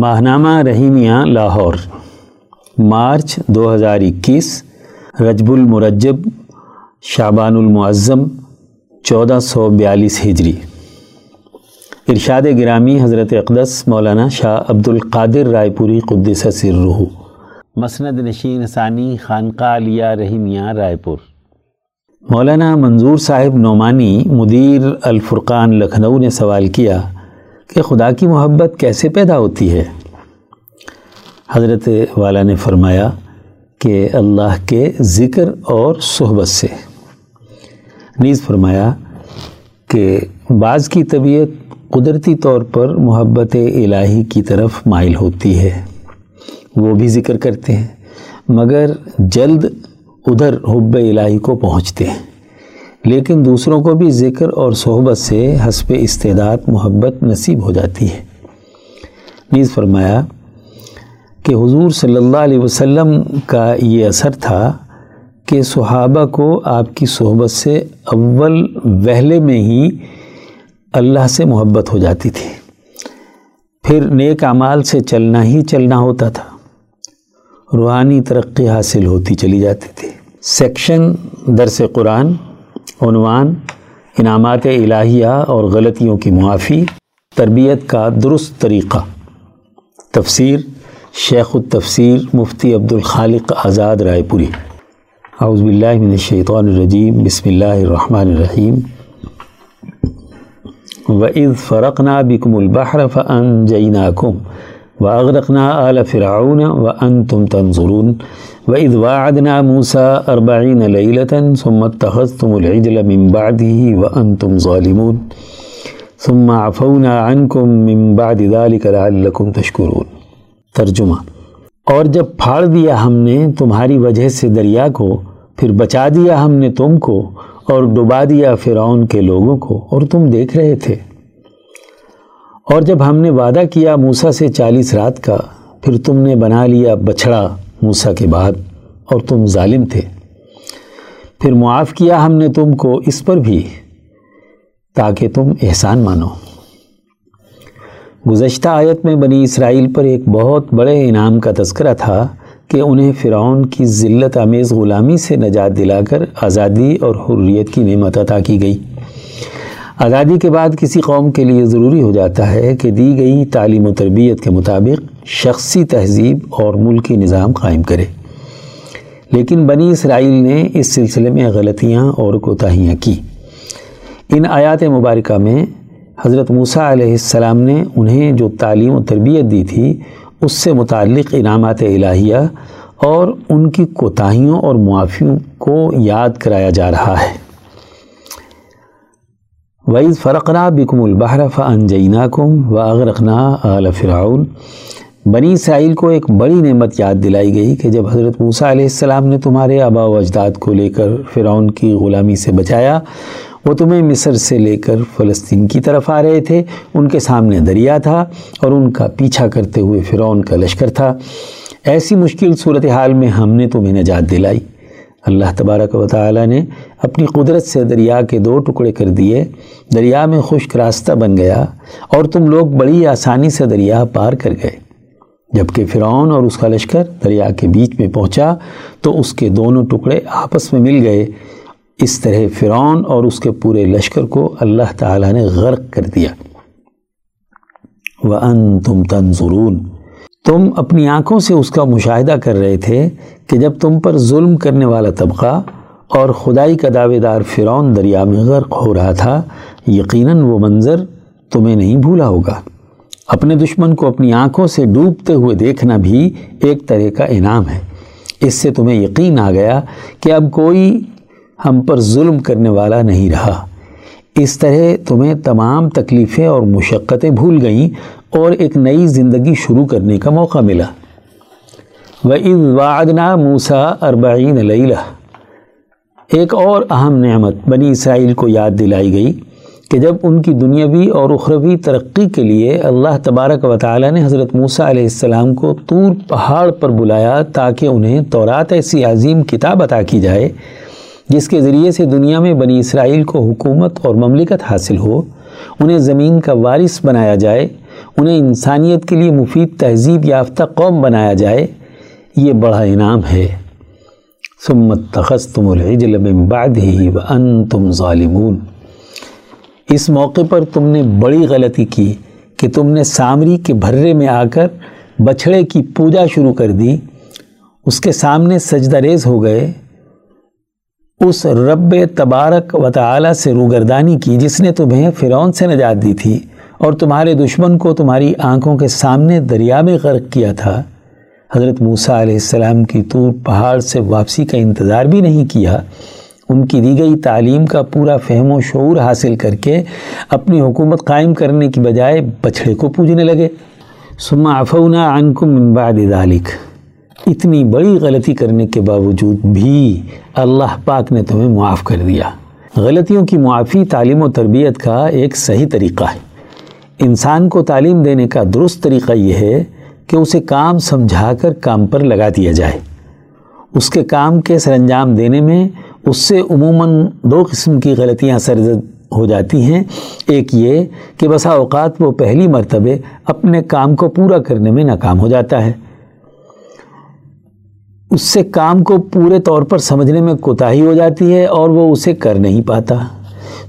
ماہنامہ رحیمیہ لاہور، مارچ دو ہزار اکیس، رجب المرجب، شعبان المعظم، چودہ سو بیالیس ہجری۔ ارشاد گرامی حضرت اقدس مولانا شاہ عبد القادر رائے پوری قدس سرہ مسند نشین ثانی خانقاہ علیہ رحیمیہ رائے پور۔ مولانا منظور صاحب نعمانی مدیر الفرقان لکھنؤ نے سوال کیا کہ خدا کی محبت کیسے پیدا ہوتی ہے؟ حضرت والا نے فرمایا کہ اللہ کے ذکر اور صحبت سے۔ نیز فرمایا کہ بعض کی طبیعت قدرتی طور پر محبت الہی کی طرف مائل ہوتی ہے۔ وہ بھی ذکر کرتے ہیں، مگر جلد ادھر حب الہی کو پہنچتے ہیں۔ لیکن دوسروں کو بھی ذکر اور صحبت سے حسب استعداد، محبت نصیب ہو جاتی ہے۔ نیز فرمایا کہ حضور صلی اللہ علیہ وسلم کا یہ اثر تھا کہ صحابہ کو آپ کی صحبت سے اول وہلے میں ہی اللہ سے محبت ہو جاتی تھی۔ پھر نیک اعمال سے چلنا ہی چلنا ہوتا تھا۔ روحانی ترقی حاصل ہوتی چلی جاتی تھی۔ سیکشن درس قرآن عنوان، انعامات الہیہ اور غلطیوں کی معافی، تربیت کا درست طریقہ۔ تفسیر، شیخ التفسیر مفتی عبد الخالق آزاد رائے پوری۔ اعوذ باللہ من الشیطان الرجیم، بسم اللہ الرحمن الرحیم۔ وَإِذْ فَرَقْنَا بِكُمُ الْبَحْرَ فَأَنْجَيْنَاكُمْ۔ وَأَغْرَقْنَا آلَ فِرْعَوْنَ وَأَنْتُمْ تَنْظُرُونَ وَإِذْ وَاعَدْنَا مُوسَى أَرْبَعِينَ لَيْلَةً ثُمَّ اتَّخَذْتُمُ الْعِجْلَ مِنْ بَعْدِهِ وَأَنْتُمْ ظَالِمُونَ ثُمَّ عَفَوْنَا عَنْكُمْ مِنْ بَعْدِ ذَلِكَ لَعَلَّكُمْ تَشْكُرُونَ ترجمہ اور جب پھاڑ دیا ہم نے تمہاری وجہ سے دریا کو، پھر بچا دیا ہم نے تم کو اور ڈبا دیا فرعون کے لوگوں کو اور تم دیکھ رہے تھے۔ اور جب ہم نے وعدہ کیا موسا سے چالیس رات کا، پھر تم نے بنا لیا بچھڑا موسا کے بعد اور تم ظالم تھے۔ پھر معاف کیا ہم نے تم کو اس پر بھی، تاکہ تم احسان مانو۔ گزشتہ آیت میں بنی اسرائیل پر ایک بہت بڑے انعام کا تذکرہ تھا کہ انہیں فرعون کی ذلت آمیز غلامی سے نجات دلا کر آزادی اور حریت کی نعمت عطا کی گئی۔ آزادی کے بعد کسی قوم کے لیے ضروری ہو جاتا ہے کہ دی گئی تعلیم و تربیت کے مطابق شخصی تہذیب اور ملکی نظام قائم کرے۔ لیکن بنی اسرائیل نے اس سلسلے میں غلطیاں اور کوتاہیاں کی۔ ان آیات مبارکہ میں حضرت موسیٰ علیہ السلام نے انہیں جو تعلیم و تربیت دی تھی، اس سے متعلق انعامات الہیہ اور ان کی کوتاہیوں اور معافیوں کو یاد کرایا جا رہا ہے۔ وعید فرقنا بکم البحر انجینا کم و اغرقنا آل فرعون۔ بنی اسرائیل کو ایک بڑی نعمت یاد دلائی گئی کہ جب حضرت موسیٰ علیہ السلام نے تمہارے آبا و اجداد کو لے کر فرعون کی غلامی سے بچایا، وہ تمہیں مصر سے لے کر فلسطین کی طرف آ رہے تھے۔ ان کے سامنے دریا تھا اور ان کا پیچھا کرتے ہوئے فرعون کا لشکر تھا۔ ایسی مشکل صورتحال میں ہم نے تمہیں نجات دلائی۔ اللہ تبارک و تعالی نے اپنی قدرت سے دریا کے دو ٹکڑے کر دیے، دریا میں خشک راستہ بن گیا اور تم لوگ بڑی آسانی سے دریا پار کر گئے۔ جبکہ فرعون اور اس کا لشکر دریا کے بیچ میں پہنچا تو اس کے دونوں ٹکڑے آپس میں مل گئے۔ اس طرح فرعون اور اس کے پورے لشکر کو اللہ تعالیٰ نے غرق کر دیا۔ وَأَنْتُمْ تَنظُرُونَ۔ تم اپنی آنکھوں سے اس کا مشاہدہ کر رہے تھے کہ جب تم پر ظلم کرنے والا طبقہ اور خدائی کا دعوے دار فرعون دریا میں غرق ہو رہا تھا، یقیناً وہ منظر تمہیں نہیں بھولا ہوگا۔ اپنے دشمن کو اپنی آنکھوں سے ڈوبتے ہوئے دیکھنا بھی ایک طرح کا انعام ہے۔ اس سے تمہیں یقین آ گیا کہ اب کوئی ہم پر ظلم کرنے والا نہیں رہا۔ اس طرح تمہیں تمام تکلیفیں اور مشقتیں بھول گئیں اور ایک نئی زندگی شروع کرنے کا موقع ملا۔ وَإِذْ وَعَدْنَا مُوسَىٰ أَرْبَعِينَ لَيْلَةً۔ ایک اور اہم نعمت بنی اسرائیل کو یاد دلائی گئی کہ جب ان کی دنیاوی اور اخروی ترقی کے لیے اللہ تبارک و تعالی نے حضرت موسیٰ علیہ السلام کو طور پہاڑ پر بلایا تاکہ انہیں تورات ایسی عظیم کتاب عطا کی جائے جس کے ذریعے سے دنیا میں بنی اسرائیل کو حکومت اور مملکت حاصل ہو، انہیں زمین کا وارث بنایا جائے، انہیں انسانیت کے لیے مفید تہذیب یافتہ قوم بنایا جائے، یہ بڑا انعام ہے۔ سمت تخصتم العجل من بعده وانتم ظالمون۔ اس موقع پر تم نے بڑی غلطی کی کہ تم نے سامری کے بھرے میں آ کر بچھڑے کی پوجا شروع کر دی، اس کے سامنے سجدہ ریز ہو گئے۔ اس رب تبارک و تعالی سے روگردانی کی جس نے تمہیں فرعون سے نجات دی تھی اور تمہارے دشمن کو تمہاری آنکھوں کے سامنے دریا میں غرق کیا تھا۔ حضرت موسیٰ علیہ السلام کی طور پہاڑ سے واپسی کا انتظار بھی نہیں کیا۔ ان کی دی گئی تعلیم کا پورا فہم و شعور حاصل کر کے اپنی حکومت قائم کرنے کی بجائے بچھڑے کو پوجنے لگے۔ سما افونا عنکم من بعد ذالک اتنی بڑی غلطی کرنے کے باوجود بھی اللہ پاک نے تمہیں معاف کر دیا۔ غلطیوں کی معافی تعلیم و تربیت کا ایک صحیح طریقہ ہے۔ انسان کو تعلیم دینے کا درست طریقہ یہ ہے کہ اسے کام سمجھا کر کام پر لگا دیا جائے۔ اس کے کام کے سر انجام دینے میں اس سے عموماً دو قسم کی غلطیاں سرزد ہو جاتی ہیں۔ ایک یہ کہ بسا اوقات وہ پہلی مرتبہ اپنے کام کو پورا کرنے میں ناکام ہو جاتا ہے۔ اس سے کام کو پورے طور پر سمجھنے میں کوتاہی ہو جاتی ہے اور وہ اسے کر نہیں پاتا۔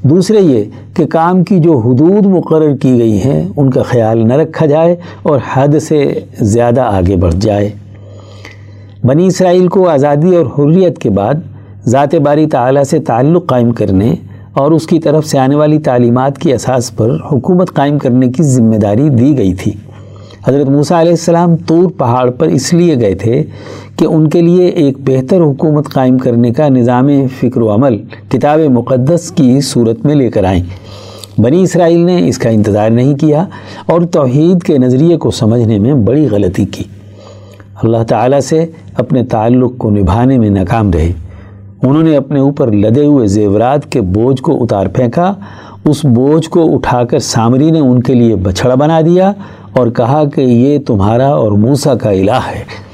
دوسرے یہ کہ کام کی جو حدود مقرر کی گئی ہیں، ان کا خیال نہ رکھا جائے اور حد سے زیادہ آگے بڑھ جائے۔ بنی اسرائیل کو آزادی اور حریت کے بعد ذات باری تعالیٰ سے تعلق قائم کرنے اور اس کی طرف سے آنے والی تعلیمات کی اساس پر حکومت قائم کرنے کی ذمہ داری دی گئی تھی۔ حضرت موسیٰ علیہ السلام طور پہاڑ پر اس لیے گئے تھے کہ ان کے لیے ایک بہتر حکومت قائم کرنے کا نظام فکر و عمل کتاب مقدس کی صورت میں لے کر آئیں۔ بنی اسرائیل نے اس کا انتظار نہیں کیا اور توحید کے نظریے کو سمجھنے میں بڑی غلطی کی۔ اللہ تعالیٰ سے اپنے تعلق کو نبھانے میں ناکام رہے۔ انہوں نے اپنے اوپر لدے ہوئے زیورات کے بوجھ کو اتار پھینکا۔ اس بوجھ کو اٹھا کر سامری نے ان کے لیے بچھڑا بنا دیا۔ اور کہا کہ یہ تمہارا اور موسیٰ کا الہ ہے۔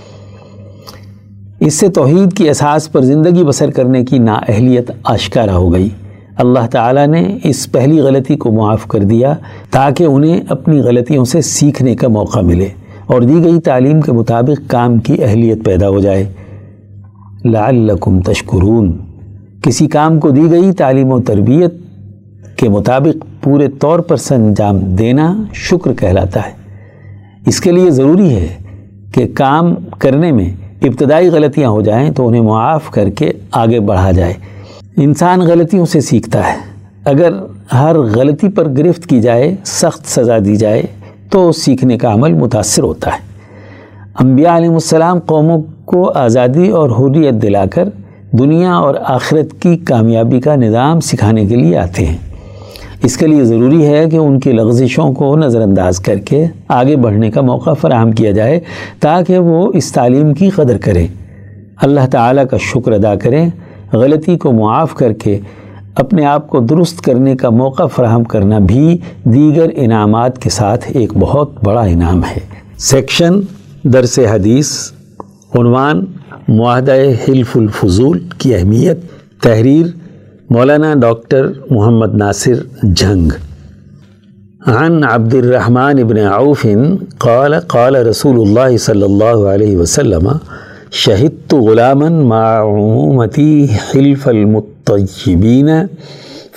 اس سے توحید کی اساس پر زندگی بسر کرنے کی نااہلیت آشکارا ہو گئی۔ اللہ تعالیٰ نے اس پہلی غلطی کو معاف کر دیا تاکہ انہیں اپنی غلطیوں سے سیکھنے کا موقع ملے اور دی گئی تعلیم کے مطابق کام کی اہلیت پیدا ہو جائے۔ لعلکم تشکرون۔ کسی کام کو دی گئی تعلیم و تربیت کے مطابق پورے طور پر سنجام دینا شکر کہلاتا ہے۔ اس کے لیے ضروری ہے کہ کام کرنے میں ابتدائی غلطیاں ہو جائیں تو انہیں معاف کر کے آگے بڑھا جائے۔ انسان غلطیوں سے سیکھتا ہے۔ اگر ہر غلطی پر گرفت کی جائے، سخت سزا دی جائے، تو سیکھنے کا عمل متاثر ہوتا ہے۔ انبیاء علیہ السلام قوموں کو آزادی اور حریت دلا کر دنیا اور آخرت کی کامیابی کا نظام سکھانے کے لیے آتے ہیں۔ اس کے لیے ضروری ہے کہ ان کی لغزشوں کو نظر انداز کر کے آگے بڑھنے کا موقع فراہم کیا جائے تاکہ وہ اس تعلیم کی قدر کریں۔ اللہ تعالیٰ کا شکر ادا کریں، غلطی کو معاف کر کے اپنے آپ کو درست کرنے کا موقع فراہم کرنا بھی دیگر انعامات کے ساتھ ایک بہت بڑا انعام ہے۔ سیکشن درس حدیث، عنوان معاہدہ حلف الفضول کی اہمیت، تحریر مولانا ڈاکٹر محمد ناصر جھنگ۔ عن عبد الرحمن ابن عوف قال قال رسول اللہ صلی اللہ علیہ وسلم، شہدت غلاما مع عمومتی حلف المطیبین،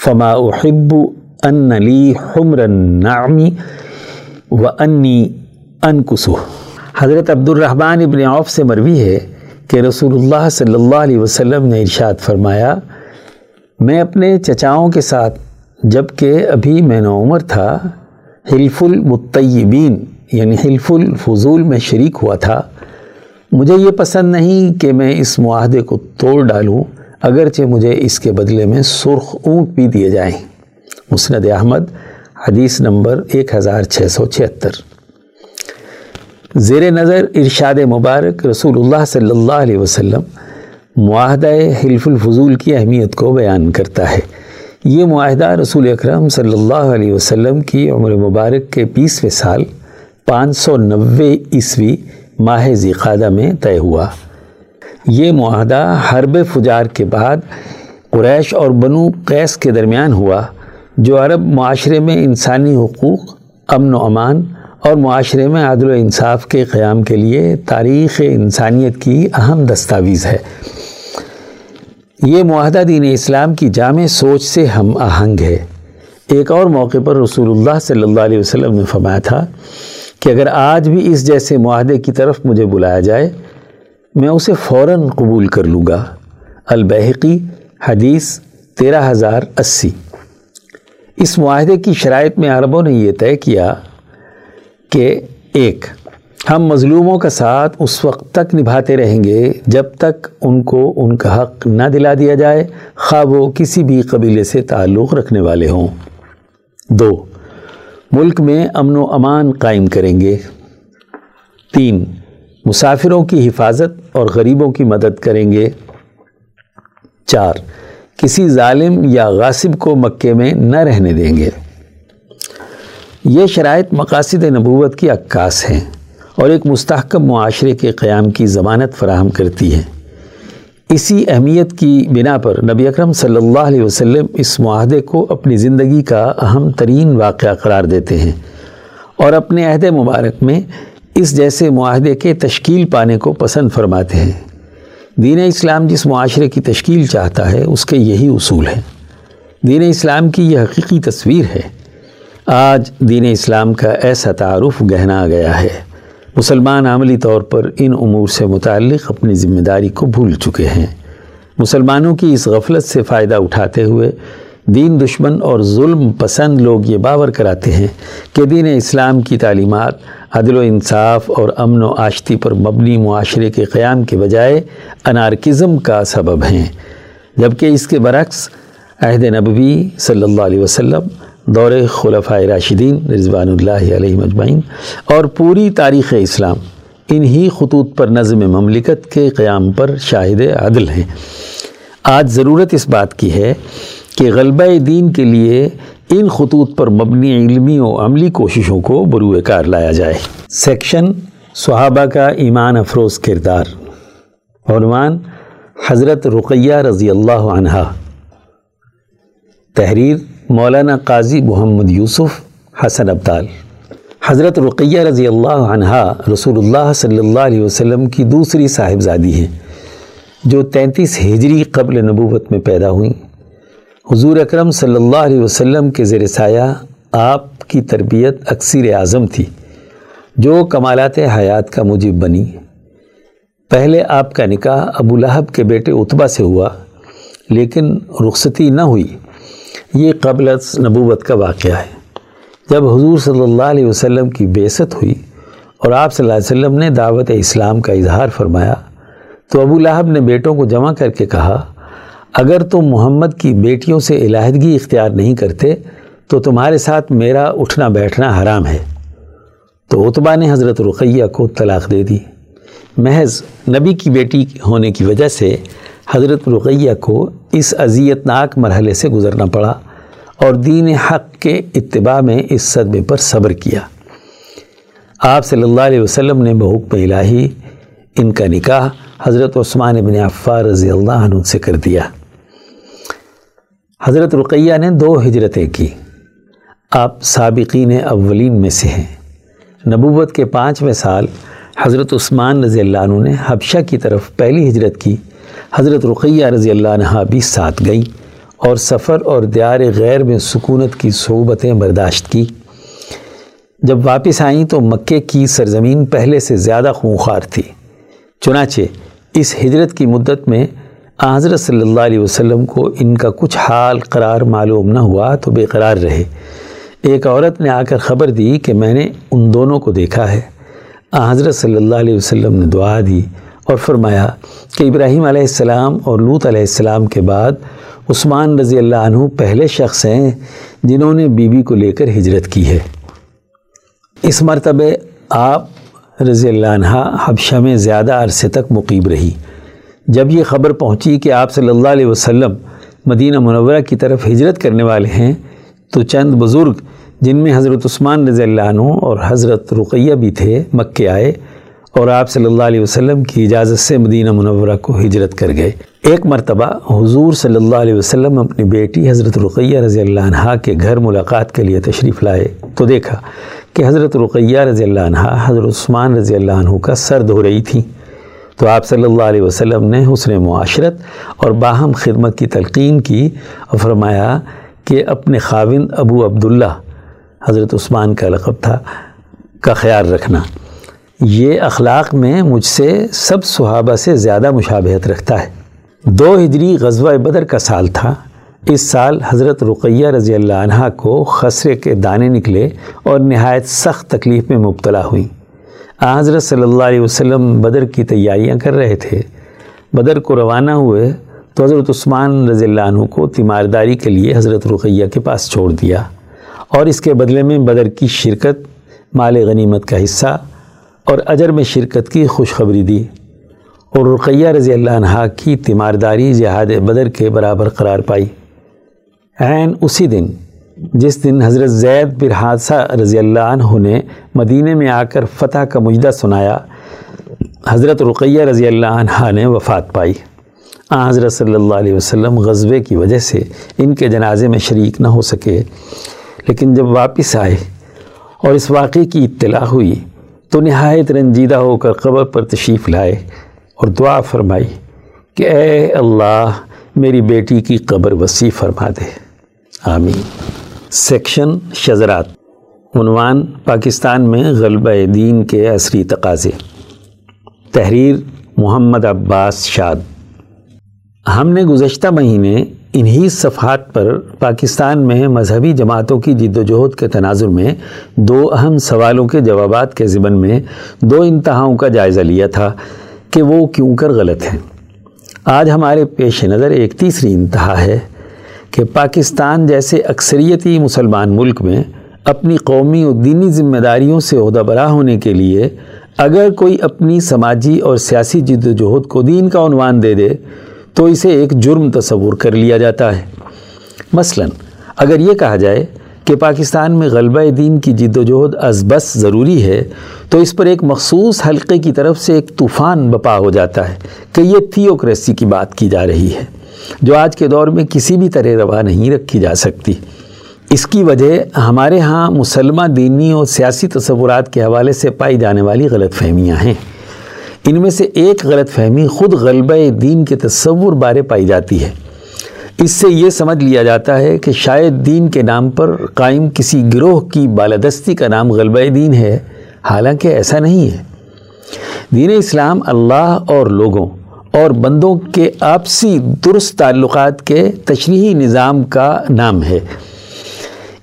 فما احب ان لی حمر النعم وانی انکسو حضرت عبد الرحمن ابن عوف سے مروی ہے کہ رسول اللہ صلی اللہ علیہ وسلم نے ارشاد فرمایا میں اپنے چچاؤں کے ساتھ جبکہ ابھی میں عمر تھا حلف المطیبین یعنی حلف الفضول میں شریک ہوا تھا۔ مجھے یہ پسند نہیں کہ میں اس معاہدے کو توڑ ڈالوں، اگرچہ مجھے اس کے بدلے میں سرخ اونٹ بھی دیے جائیں۔ مسند احمد، حدیث نمبر ایک ہزار چھ سو چھہتر۔ زیر نظر ارشاد مبارک رسول اللہ صلی اللہ علیہ وسلم معاہدہ حلف الفضول کی اہمیت کو بیان کرتا ہے۔ یہ معاہدہ رسول اکرم صلی اللہ علیہ وسلم کی عمر مبارک کے بیسویں سال پانچ سو نوے عیسوی ماہ ذیقادہ میں طے ہوا۔ یہ معاہدہ حرب فجار کے بعد قریش اور بنو قیس کے درمیان ہوا، جو عرب معاشرے میں انسانی حقوق، امن و امان اور معاشرے میں عدل و انصاف کے قیام کے لیے تاریخ انسانیت کی اہم دستاویز ہے۔ یہ معاہدہ دین اسلام کی جامع سوچ سے ہم آہنگ ہے ایک اور موقع پر رسول اللہ صلی اللہ علیہ وسلم نے فرمایا تھا کہ اگر آج بھی اس جیسے معاہدے کی طرف مجھے بلایا جائے، میں اسے فوراً قبول کر لوں گا۔ البحقی، حدیث تیرہ ہزار اسی۔ اس معاہدے کی شرائط میں عربوں نے یہ طے کیا کہ ایک ہم مظلوموں کا ساتھ اس وقت تک نبھاتے رہیں گے جب تک ان کو ان کا حق نہ دلا دیا جائے، خواہ وہ کسی بھی قبیلے سے تعلق رکھنے والے ہوں۔ دو، ملک میں امن و امان قائم کریں گے۔ تین، مسافروں کی حفاظت اور غریبوں کی مدد کریں گے۔ چار، کسی ظالم یا غاصب کو مکے میں نہ رہنے دیں گے۔ یہ شرائط مقاصد نبوت کی عکاس ہیں۔ اور ایک مستحکم معاشرے کے قیام کی ضمانت فراہم کرتی ہے۔ اسی اہمیت کی بنا پر نبی اکرم صلی اللہ علیہ وسلم اس معاہدے کو اپنی زندگی کا اہم ترین واقعہ قرار دیتے ہیں اور اپنے عہد مبارک میں اس جیسے معاہدے کے تشکیل پانے کو پسند فرماتے ہیں۔ دین اسلام جس معاشرے کی تشکیل چاہتا ہے، اس کے یہی اصول ہیں۔ دین اسلام کی یہ حقیقی تصویر ہے۔ آج دین اسلام کا ایسا تعارف گہنا گیا ہے۔ مسلمان عملی طور پر ان امور سے متعلق اپنی ذمہ داری کو بھول چکے ہیں۔ مسلمانوں کی اس غفلت سے فائدہ اٹھاتے ہوئے دین دشمن اور ظلم پسند لوگ یہ باور کراتے ہیں کہ دین اسلام کی تعلیمات، عدل و انصاف اور امن و آشتی پر مبنی معاشرے کے قیام کے بجائے انارکزم کا سبب ہیں۔ جبکہ اس کے برعکس، عہد نبوی صلی اللہ علیہ وسلم دور خلفۂ راشدین رضوان اللہ علیہ مجمعین اور پوری تاریخ اسلام، انہی خطوط پر نظم مملکت کے قیام پر شاہد عدل ہیں۔ آج ضرورت اس بات کی ہے کہ غلبہ دین کے لیے ان خطوط پر مبنی علمی و عملی کوششوں کو بروئے کار لایا جائے۔ سیکشن صحابہ کا ایمان افروز کردار۔ عنوان حضرت رقیہ رضی اللہ عنہ۔ تحریر مولانا قاضی محمد یوسف حسن ابدال۔ حضرت رقیہ رضی اللہ عنہ رسول اللہ صلی اللہ علیہ وسلم کی دوسری صاحبزادی ہیں، جو تینتیس ہجری قبل نبوت میں پیدا ہوئیں۔ حضور اکرم صلی اللہ علیہ وسلم کے زیر سایہ آپ کی تربیت اکثر اعظم تھی، جو کمالات حیات کا مجب بنی۔ پہلے آپ کا نکاح ابو لہب کے بیٹے اتبا سے ہوا، لیکن رخصتی نہ ہوئی۔ یہ قبل نبوت کا واقعہ ہے۔ جب حضور صلی اللہ علیہ وسلم کی بیست ہوئی اور آپ صلی اللہ علیہ وسلم نے دعوت اسلام کا اظہار فرمایا، تو ابو لہب نے بیٹوں کو جمع کر کے کہا، اگر تم محمد کی بیٹیوں سے علیحدگی اختیار نہیں کرتے، تو تمہارے ساتھ میرا اٹھنا بیٹھنا حرام ہے۔ تو اتبا نے حضرت رقیہ کو طلاق دے دی۔ محض نبی کی بیٹی ہونے کی وجہ سے حضرت رقیہ کو اس اذیت ناک مرحلے سے گزرنا پڑا اور دین حق کے اتباع میں اس صدمے پر صبر کیا۔ آپ صلی اللہ علیہ وسلم نے بحکم الہی ان کا نکاح حضرت عثمان بن عفار رضی اللہ عنہ سے کر دیا۔ حضرت رقیہ نے دو ہجرتیں کی۔ آپ سابقین اولین میں سے ہیں۔ نبوت کے پانچویں سال حضرت عثمان رضی اللہ عنہ نے حبشہ کی طرف پہلی ہجرت کی۔ حضرت رقیہ رضی اللہ عنہ بھی ساتھ گئیں اور سفر اور دیار غیر میں سکونت کی صحبتیں برداشت کی۔ جب واپس آئیں تو مکے کی سرزمین پہلے سے زیادہ خونخوار تھی۔ چنانچہ اس ہجرت کی مدت میں حضرت صلی اللہ علیہ وسلم کو ان کا کچھ حال قرار معلوم نہ ہوا تو بے قرار رہے۔ ایک عورت نے آ کر خبر دی کہ میں نے ان دونوں کو دیکھا ہے۔ حضرت صلی اللہ علیہ وسلم نے دعا دی۔ اور فرمایا کہ ابراہیم علیہ السلام اور لوت علیہ السلام کے بعد عثمان رضی اللہ عنہ پہلے شخص ہیں جنہوں نے بی بی کو لے کر ہجرت کی ہے۔ اس مرتبہ آپ رضی اللہ عنہ حبشہ میں زیادہ عرصے تک مقیب رہی۔ جب یہ خبر پہنچی کہ آپ صلی اللہ علیہ وسلم مدینہ منورہ کی طرف ہجرت کرنے والے ہیں، تو چند بزرگ جن میں حضرت عثمان رضی اللہ عنہ اور حضرت رقیہ بھی تھے، مکے آئے۔ اور آپ صلی اللہ علیہ وسلم کی اجازت سے مدینہ منورہ کو ہجرت کر گئے۔ ایک مرتبہ حضور صلی اللہ علیہ وسلم اپنی بیٹی حضرت رقیہ رضی اللہ عنہ کے گھر ملاقات کے لیے تشریف لائے تو دیکھا کہ حضرت رقیہ رضی اللہ عنہ حضرت عثمان رضی اللہ عنہ کا سر دھو رہی تھیں۔ تو آپ صلی اللہ علیہ وسلم نے حسن معاشرت اور باہم خدمت کی تلقین کی اور فرمایا کہ اپنے خاوند ابو عبداللہ حضرت عثمان کا لقب تھا، کا خیال رکھنا۔ یہ اخلاق میں مجھ سے سب صحابہ سے زیادہ مشابہت رکھتا ہے۔ دو ہجری غزوہ بدر کا سال تھا۔ اس سال حضرت رقیہ رضی اللہ عنہ کو خسرے کے دانے نکلے اور نہایت سخت تکلیف میں مبتلا ہوئیں۔ حضرت صلی اللہ علیہ وسلم بدر کی تیاریاں کر رہے تھے۔ بدر کو روانہ ہوئے تو حضرت عثمان رضی اللہ عنہ کو تیمارداری کے لیے حضرت رقیہ کے پاس چھوڑ دیا اور اس کے بدلے میں بدر کی شرکت مال غنیمت کا حصہ اور اجر میں شرکت کی خوشخبری دی۔ اور رقیہ رضی اللہ عنہ کی تیمارداری جہاد بدر کے برابر قرار پائی۔ عین اسی دن، جس دن حضرت زید بن حادثہ رضی اللہ عنہ نے مدینہ میں آ کر فتح کا مجدہ سنایا، حضرت رقیہ رضی اللہ عنہ نے وفات پائی۔ آن حضرت صلی اللہ علیہ وسلم غزوے کی وجہ سے ان کے جنازے میں شریک نہ ہو سکے، لیکن جب واپس آئے اور اس واقعے کی اطلاع ہوئی تو نہایت رنجیدہ ہو کر قبر پر تشریف لائے اور دعا فرمائی کہ اے اللہ میری بیٹی کی قبر وسیع فرما دے۔ آمین۔ سیکشن شزرات عنوان پاکستان میں غلبہ دین کے عصری تقاضے۔ تحریر محمد عباس شاد۔ ہم نے گزشتہ مہینے انہی صفحات پر پاکستان میں مذہبی جماعتوں کی جد و جہد کے تناظر میں دو اہم سوالوں کے جوابات کے ذبن میں دو انتہاؤں کا جائزہ لیا تھا کہ وہ کیوں کر غلط ہیں۔ آج ہمارے پیش نظر ایک تیسری انتہا ہے کہ پاکستان جیسے اکثریتی مسلمان ملک میں اپنی قومی و دینی ذمہ داریوں سے عہدہ برا ہونے کے لیے اگر کوئی اپنی سماجی اور سیاسی جد و جہد کو دین کا عنوان دے دے تو اسے ایک جرم تصور کر لیا جاتا ہے۔ مثلا، اگر یہ کہا جائے کہ پاکستان میں غلبہ دین کی جد و جہد از بس ضروری ہے، تو اس پر ایک مخصوص حلقے کی طرف سے ایک طوفان بپا ہو جاتا ہے کہ یہ تھیوکریسی کی بات کی جا رہی ہے، جو آج کے دور میں کسی بھی طرح روا نہیں رکھی جا سکتی۔ اس کی وجہ ہمارے ہاں مسلمہ دینی اور سیاسی تصورات کے حوالے سے پائی جانے والی غلط فہمیاں ہیں۔ ان میں سے ایک غلط فہمی خود غلبہ دین کے تصور بارے پائی جاتی ہے۔ اس سے یہ سمجھ لیا جاتا ہے کہ شاید دین کے نام پر قائم کسی گروہ کی بالادستی کا نام غلبہ دین ہے، حالانکہ ایسا نہیں ہے۔ دین اسلام اللہ اور لوگوں اور بندوں کے آپسی درست تعلقات کے تشریحی نظام کا نام ہے۔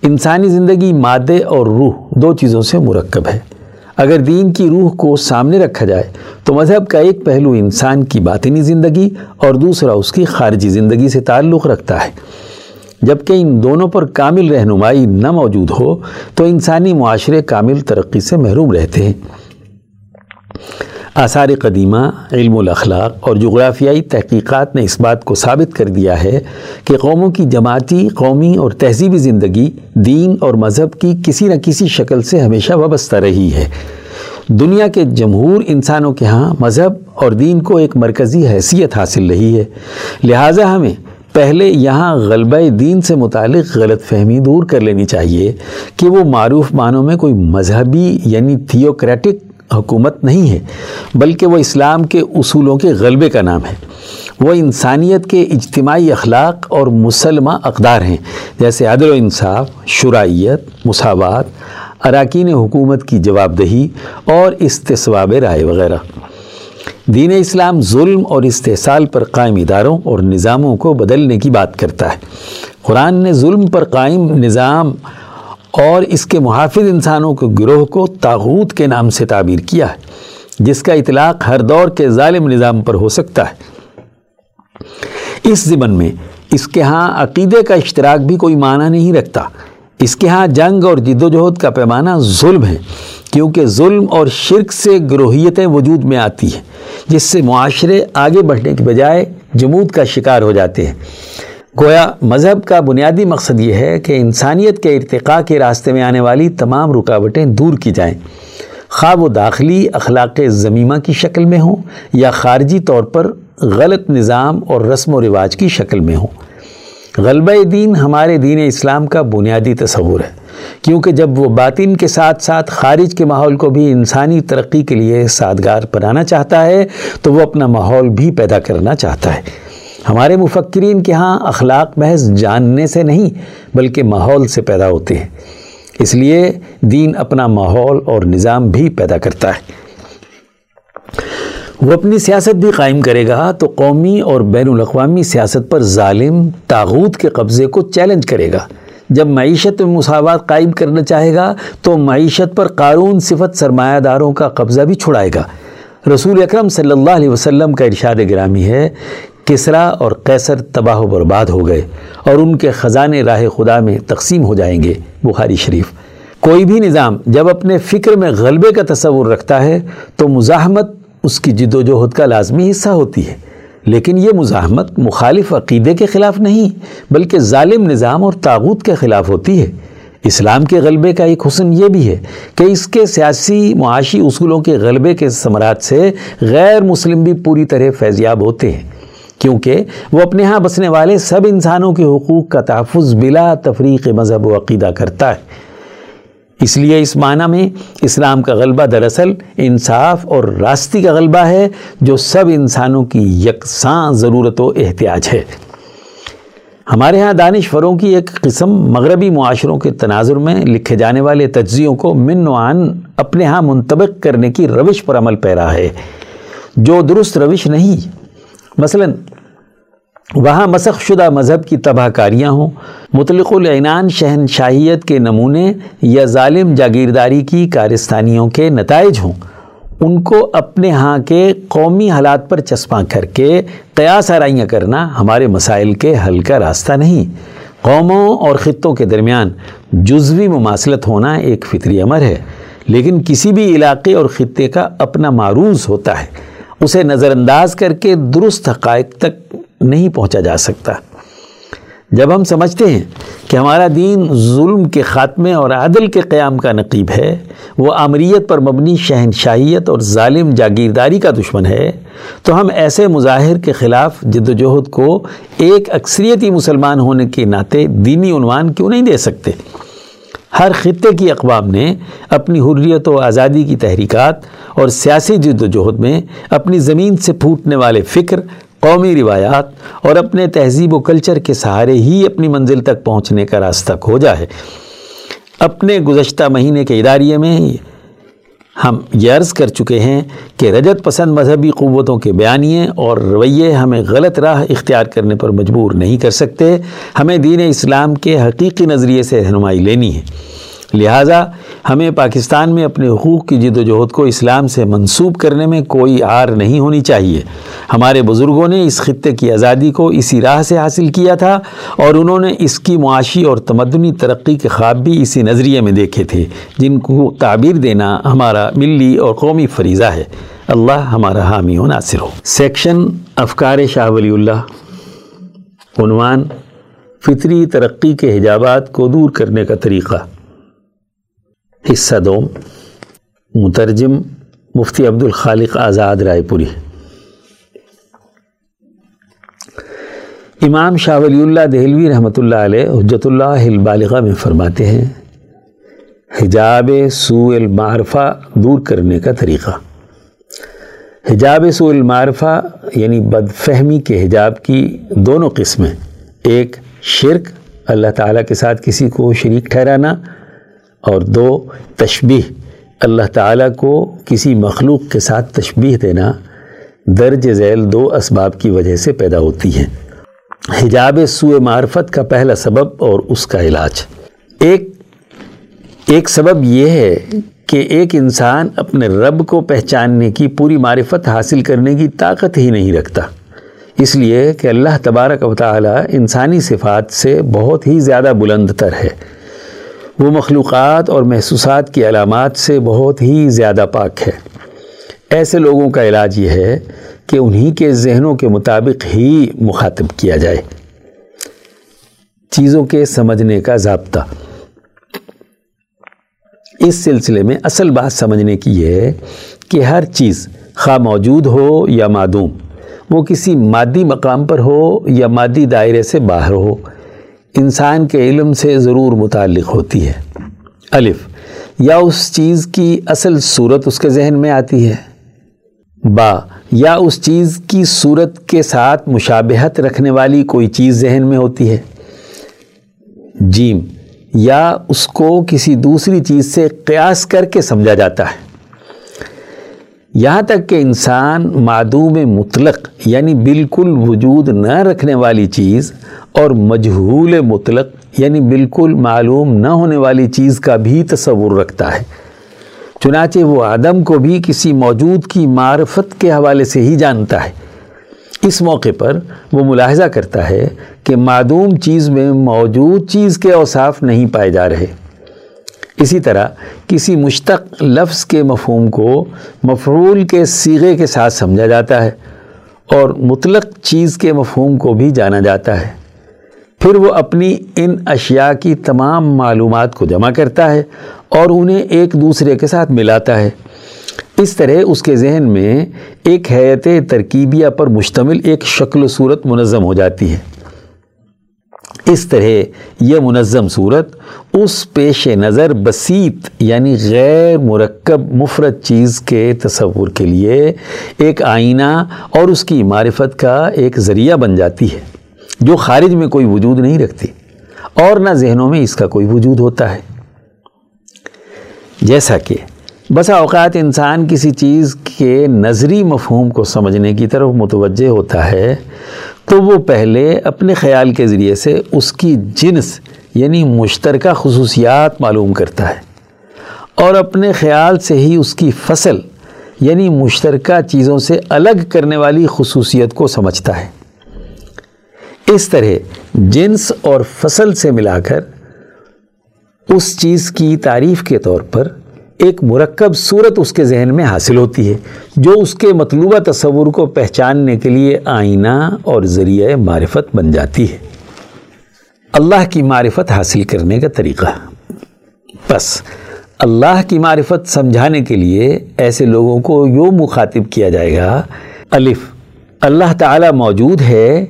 انسانی زندگی مادے اور روح دو چیزوں سے مرکب ہے۔ اگر دین کی روح کو سامنے رکھا جائے، تو مذہب کا ایک پہلو انسان کی باطنی زندگی اور دوسرا اس کی خارجی زندگی سے تعلق رکھتا ہے۔ جبکہ ان دونوں پر کامل رہنمائی نہ موجود ہو، تو انسانی معاشرے کامل ترقی سے محروم رہتے ہیں۔ آثار قدیمہ، علم الاخلاق اور جغرافیائی تحقیقات نے اس بات کو ثابت کر دیا ہے کہ قوموں کی جماعتی، قومی اور تہذیبی زندگی دین اور مذہب کی کسی نہ کسی شکل سے ہمیشہ وابستہ رہی ہے۔ دنیا کے جمہور انسانوں کے ہاں مذہب اور دین کو ایک مرکزی حیثیت حاصل رہی ہے۔ لہٰذا ہمیں پہلے یہاں غلبہ دین سے متعلق غلط فہمی دور کر لینی چاہیے کہ وہ معروف معنوں میں کوئی مذہبی یعنی تھیوکریٹک حکومت نہیں ہے، بلکہ وہ اسلام کے اصولوں کے غلبے کا نام ہے۔ وہ انسانیت کے اجتماعی اخلاق اور مسلمہ اقدار ہیں، جیسے عدل و انصاف شرائیت مساوات، اراکین حکومت کی جواب دہی اور استصواب رائے وغیرہ۔ دین اسلام ظلم اور استحصال پر قائم اداروں اور نظاموں کو بدلنے کی بات کرتا ہے۔ قرآن نے ظلم پر قائم نظام اور اس کے محافظ انسانوں کے گروہ کو تاغوت کے نام سے تعبیر کیا ہے، جس کا اطلاق ہر دور کے ظالم نظام پر ہو سکتا ہے۔ اس زبن میں اس کے ہاں عقیدے کا اشتراک بھی کوئی معنی نہیں رکھتا۔ اس کے ہاں جنگ اور جد و جہد کا پیمانہ ظلم ہے، کیونکہ ظلم اور شرک سے گروہیتیں وجود میں آتی ہیں، جس سے معاشرے آگے بڑھنے کے بجائے جمود کا شکار ہو جاتے ہیں۔ گویا مذہب کا بنیادی مقصد یہ ہے کہ انسانیت کے ارتقاء کے راستے میں آنے والی تمام رکاوٹیں دور کی جائیں۔ خواہ وہ داخلی اخلاق ضمیمہ کی شکل میں ہوں یا خارجی طور پر غلط نظام اور رسم و رواج کی شکل میں ہوں۔ غلبہ دین ہمارے دین اسلام کا بنیادی تصور ہے، کیونکہ جب وہ باطن کے ساتھ ساتھ خارج کے ماحول کو بھی انسانی ترقی کے لیے سادگار بنانا چاہتا ہے، تو وہ اپنا ماحول بھی پیدا کرنا چاہتا ہے۔ ہمارے مفکرین کے ہاں اخلاق محض جاننے سے نہیں بلکہ ماحول سے پیدا ہوتے ہیں۔ اس لیے دین اپنا ماحول اور نظام بھی پیدا کرتا ہے۔ وہ اپنی سیاست بھی قائم کرے گا تو قومی اور بین الاقوامی سیاست پر ظالم تاغوت کے قبضے کو چیلنج کرے گا۔ جب معیشت میں مساوات قائم کرنا چاہے گا تو معیشت پر قارون صفت سرمایہ داروں کا قبضہ بھی چھڑائے گا۔ رسول اکرم صلی اللہ علیہ وسلم کا ارشاد گرامی ہے کسرا اور قیصر تباہ و برباد ہو گئے اور ان کے خزانے راہ خدا میں تقسیم ہو جائیں گے، بخاری شریف۔ کوئی بھی نظام جب اپنے فکر میں غلبے کا تصور رکھتا ہے، تو مزاحمت اس کی جد و جہد کا لازمی حصہ ہوتی ہے۔ لیکن یہ مزاحمت مخالف عقیدے کے خلاف نہیں، بلکہ ظالم نظام اور تاغوت کے خلاف ہوتی ہے۔ اسلام کے غلبے کا ایک حسن یہ بھی ہے کہ اس کے سیاسی معاشی اصولوں کے غلبے کے ثمرات سے غیر مسلم بھی پوری طرح فیضیاب ہوتے ہیں۔ کیونکہ وہ اپنے ہاں بسنے والے سب انسانوں کے حقوق کا تحفظ بلا تفریق مذہب و عقیدہ کرتا ہے۔ اس لیے اس معنی میں اسلام کا غلبہ دراصل انصاف اور راستی کا غلبہ ہے، جو سب انسانوں کی یکساں ضرورت و احتیاج ہے۔ ہمارے ہاں دانش فروں کی ایک قسم مغربی معاشروں کے تناظر میں لکھے جانے والے تجزیوں کو من وعن اپنے ہاں منطبق کرنے کی روش پر عمل پیرا ہے۔ جو درست روش نہیں مثلا، وہاں مسخ شدہ مذہب کی تباہ کاریاں ہوں۔ مطلق العنان شہنشاہیت کے نمونے یا ظالم جاگیرداری کی کارستانیوں کے نتائج ہوں۔ ان کو اپنے ہاں کے قومی حالات پر چسپاں کر کے قیاس آرائیاں کرنا ہمارے مسائل کے حل کا راستہ نہیں۔ قوموں اور خطوں کے درمیان جزوی مماثلت ہونا ایک فطری امر ہے، لیکن کسی بھی علاقے اور خطے کا اپنا معروض ہوتا ہے۔ اسے نظر انداز کر کے درست حقائق تک نہیں پہنچا جا سکتا۔ جب ہم سمجھتے ہیں کہ ہمارا دین ظلم کے خاتمے اور عدل کے قیام کا نقیب ہے، وہ آمریت پر مبنی شہنشاہیت اور ظالم جاگیرداری کا دشمن ہے، تو ہم ایسے مظاہر کے خلاف جد و جہد کو ایک اکثریتی مسلمان ہونے کے ناطے دینی عنوان کیوں نہیں دے سکتے؟ ہر خطے کی اقوام نے اپنی حریت و آزادی کی تحریکات اور سیاسی جد و جہد میں اپنی زمین سے پھوٹنے والے فکر، قومی روایات اور اپنے تہذیب و کلچر کے سہارے ہی اپنی منزل تک پہنچنے کا راستہ کھوجا ہے۔ اپنے گزشتہ مہینے کے اداریے میں ہم یہ عرض کر چکے ہیں کہ رجت پسند مذہبی قوتوں کے بیانیے اور رویے ہمیں غلط راہ اختیار کرنے پر مجبور نہیں کر سکتے، ہمیں دین اسلام کے حقیقی نظریے سے رہنمائی لینی ہے۔ لہٰذا ہمیں پاکستان میں اپنے حقوق کی جد و جہد کو اسلام سے منسوب کرنے میں کوئی آر نہیں ہونی چاہیے۔ ہمارے بزرگوں نے اس خطے کی آزادی کو اسی راہ سے حاصل کیا تھا اور انہوں نے اس کی معاشی اور تمدنی ترقی کے خواب بھی اسی نظریے میں دیکھے تھے، جن کو تعبیر دینا ہمارا ملی اور قومی فریضہ ہے۔ اللہ ہمارا حامی و ناصر ہو۔ سیکشن افکار شاہ ولی اللہ، عنوان فطری ترقی کے حجابات کو دور کرنے کا طریقہ۔ حصہ دوم مترجم مفتی عبد الخالق آزاد رائے پوری امام شاہ ولی اللہ دہلوی رحمۃ اللہ علیہ حجت اللہ البالغہ میں فرماتے ہیں، حجاب سو المعرفہ دور کرنے کا طریقہ۔ حجاب سو المعرفہ یعنی بد فہمی کے حجاب کی دونوں قسمیں، ایک شرک، اللہ تعالیٰ کے ساتھ کسی کو شریک ٹھہرانا اور دو تشبیح اللہ تعالیٰ کو کسی مخلوق کے ساتھ تشبیح دینا درج ذیل دو اسباب کی وجہ سے پیدا ہوتی ہیں حجاب سوء معرفت کا پہلا سبب اور اس کا علاج۔ ایک ایک سبب یہ ہے کہ ایک انسان اپنے رب کو پہچاننے کی پوری معرفت حاصل کرنے کی طاقت ہی نہیں رکھتا۔ اس لیے کہ اللہ تبارک و تعالی انسانی صفات سے بہت ہی زیادہ بلند تر ہے۔ وہ مخلوقات اور محسوسات کی علامات سے بہت ہی زیادہ پاک ہے۔ ایسے لوگوں کا علاج یہ ہے کہ انہی کے ذہنوں کے مطابق ہی مخاطب کیا جائے۔ چیزوں کے سمجھنے کا ضابطہ۔ اس سلسلے میں اصل بات سمجھنے کی یہ ہے کہ ہر چیز خواہ موجود ہو یا معدوم، وہ کسی مادی مقام پر ہو یا مادی دائرے سے باہر ہو انسان کے علم سے ضرور متعلق ہوتی ہے۔ الف، یا اس چیز کی اصل صورت اس کے ذہن میں آتی ہے۔ با، یا اس چیز کی صورت کے ساتھ مشابہت رکھنے والی کوئی چیز ذہن میں ہوتی ہے۔ جیم، یا اس کو کسی دوسری چیز سے قیاس کر کے سمجھا جاتا ہے۔ یہاں تک کہ انسان معدوم مطلق یعنی بالکل وجود نہ رکھنے والی چیز اور مجہول مطلق یعنی بالکل معلوم نہ ہونے والی چیز کا بھی تصور رکھتا ہے۔ چنانچہ وہ آدم کو بھی کسی موجود کی معرفت کے حوالے سے ہی جانتا ہے۔ اس موقع پر وہ ملاحظہ کرتا ہے کہ معدوم چیز میں موجود چیز کے اوصاف نہیں پائے جا رہے۔ اسی طرح کسی مشتق لفظ کے مفہوم کو مفعول کے سیغے کے ساتھ سمجھا جاتا ہے اور مطلق چیز کے مفہوم کو بھی جانا جاتا ہے۔ پھر وہ اپنی ان اشیاء کی تمام معلومات کو جمع کرتا ہے اور انہیں ایک دوسرے کے ساتھ ملاتا ہے۔ اس طرح اس کے ذہن میں ایک حیت ترکیبیہ پر مشتمل ایک شکل و صورت منظم ہو جاتی ہے۔ اس طرح یہ منظم صورت اس پیش نظر بسیط یعنی غیر مرکب مفرد چیز کے تصور کے لیے ایک آئینہ اور اس کی معرفت کا ایک ذریعہ بن جاتی ہے جو خارج میں کوئی وجود نہیں رکھتی اور نہ ذہنوں میں اس کا کوئی وجود ہوتا ہے۔ جیسا کہ بسا اوقات انسان کسی چیز کے نظری مفہوم کو سمجھنے کی طرف متوجہ ہوتا ہے تو وہ پہلے اپنے خیال کے ذریعے سے اس کی جنس یعنی مشترکہ خصوصیات معلوم کرتا ہے اور اپنے خیال سے ہی اس کی فصل یعنی مشترکہ چیزوں سے الگ کرنے والی خصوصیت کو سمجھتا ہے۔ اس طرح جنس اور فصل سے ملا کر اس چیز کی تعریف کے طور پر ایک مرکب صورت اس کے ذہن میں حاصل ہوتی ہے، جو اس کے مطلوبہ تصور کو پہچاننے کے لیے آئینہ اور ذریعہ معرفت بن جاتی ہے۔ اللہ کی معرفت حاصل کرنے کا طریقہ۔ بس، اللہ کی معرفت سمجھانے کے لیے ایسے لوگوں کو یوں مخاطب کیا جائے گا، الف، اللہ تعالی موجود ہے،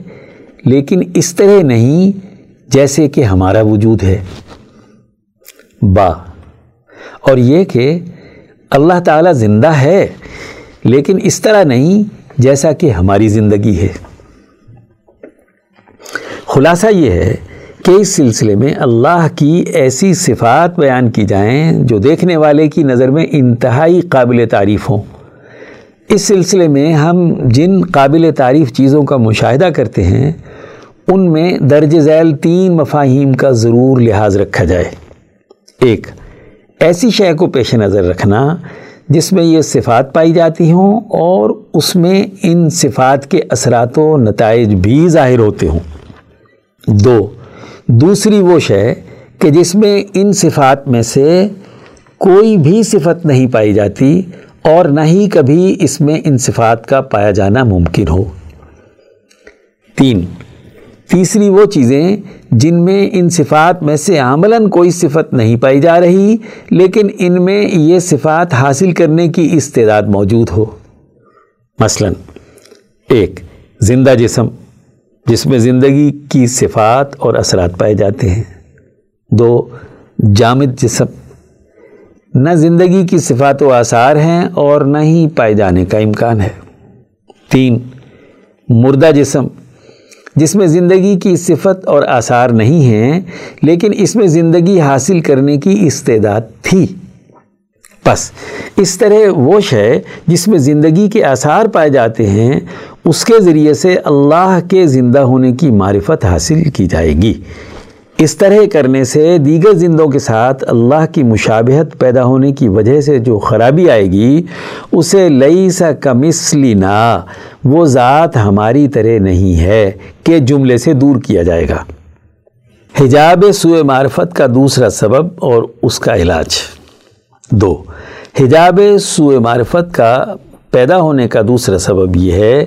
لیکن اس طرح نہیں جیسے کہ ہمارا وجود ہے۔ با اور یہ کہ اللہ تعالیٰ زندہ ہے، لیکن اس طرح نہیں جیسا کہ ہماری زندگی ہے۔ خلاصہ یہ ہے کہ اس سلسلے میں اللہ کی ایسی صفات بیان کی جائیں جو دیکھنے والے کی نظر میں انتہائی قابل تعریف ہوں۔ اس سلسلے میں ہم جن قابل تعریف چیزوں کا مشاہدہ کرتے ہیں، ان میں درج ذیل تین مفاہیم کا ضرور لحاظ رکھا جائے۔ ایک ایسی شے کو پیش نظر رکھنا جس میں یہ صفات پائی جاتی ہوں اور اس میں ان صفات کے اثرات و نتائج بھی ظاہر ہوتے ہوں۔ دو، دوسری وہ شے کہ جس میں ان صفات میں سے کوئی بھی صفت نہیں پائی جاتی اور نہ ہی کبھی اس میں ان صفات کا پایا جانا ممکن ہو۔ تین تیسری وہ چیزیں جن میں ان صفات میں سے عملاً کوئی صفت نہیں پائی جا رہی، لیکن ان میں یہ صفات حاصل کرنے کی استعداد موجود ہو۔ مثلا، ایک، زندہ جسم، جس میں زندگی کی صفات اور اثرات پائے جاتے ہیں۔ دو، جامد جسم۔ نہ زندگی کی صفات و آثار ہیں اور نہ ہی پائے جانے کا امکان ہے۔ تین، مردہ جسم۔ جس میں زندگی کی صفت اور آثار نہیں ہیں، لیکن اس میں زندگی حاصل کرنے کی استعداد تھی۔ بس اس طرح وہ شے جس میں زندگی کے آثار پائے جاتے ہیں، اس کے ذریعے سے اللہ کے زندہ ہونے کی معرفت حاصل کی جائے گی۔ اس طرح کرنے سے دیگر زندوں کے ساتھ اللہ کی مشابہت پیدا ہونے کی وجہ سے جو خرابی آئے گی، اسے لئی سا کمسلینا وہ ذات ہماری طرح نہیں ہے کہ جملے سے دور کیا جائے گا۔ حجاب سوئے معرفت کا دوسرا سبب اور اس کا علاج۔ دو، حجاب سوئے معرفت کا پیدا ہونے کا دوسرا سبب یہ ہے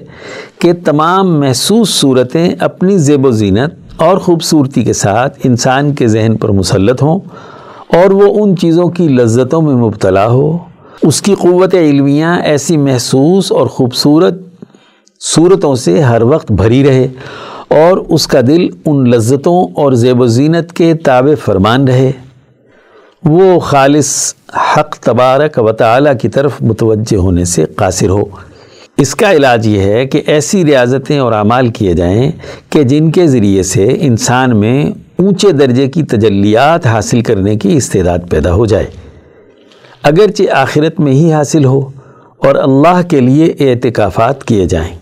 کہ تمام محسوس صورتیں اپنی زیب و زینت اور خوبصورتی کے ساتھ انسان کے ذہن پر مسلط ہوں اور وہ ان چیزوں کی لذتوں میں مبتلا ہو۔ اس کی قوت علمیہ ایسی محسوس اور خوبصورت صورتوں سے ہر وقت بھری رہے اور اس کا دل ان لذتوں اور زیب و زینت کے تابع فرمان رہے۔ وہ خالص حق تبارک و تعالی کی طرف متوجہ ہونے سے قاصر ہو۔ اس کا علاج یہ ہے کہ ایسی ریاضتیں اور اعمال کیے جائیں کہ جن کے ذریعے سے انسان میں اونچے درجے کی تجلیات حاصل کرنے کی استعداد پیدا ہو جائے۔ اگرچہ آخرت میں ہی حاصل ہو اور اللہ کے لیے اعتکافات کیے جائیں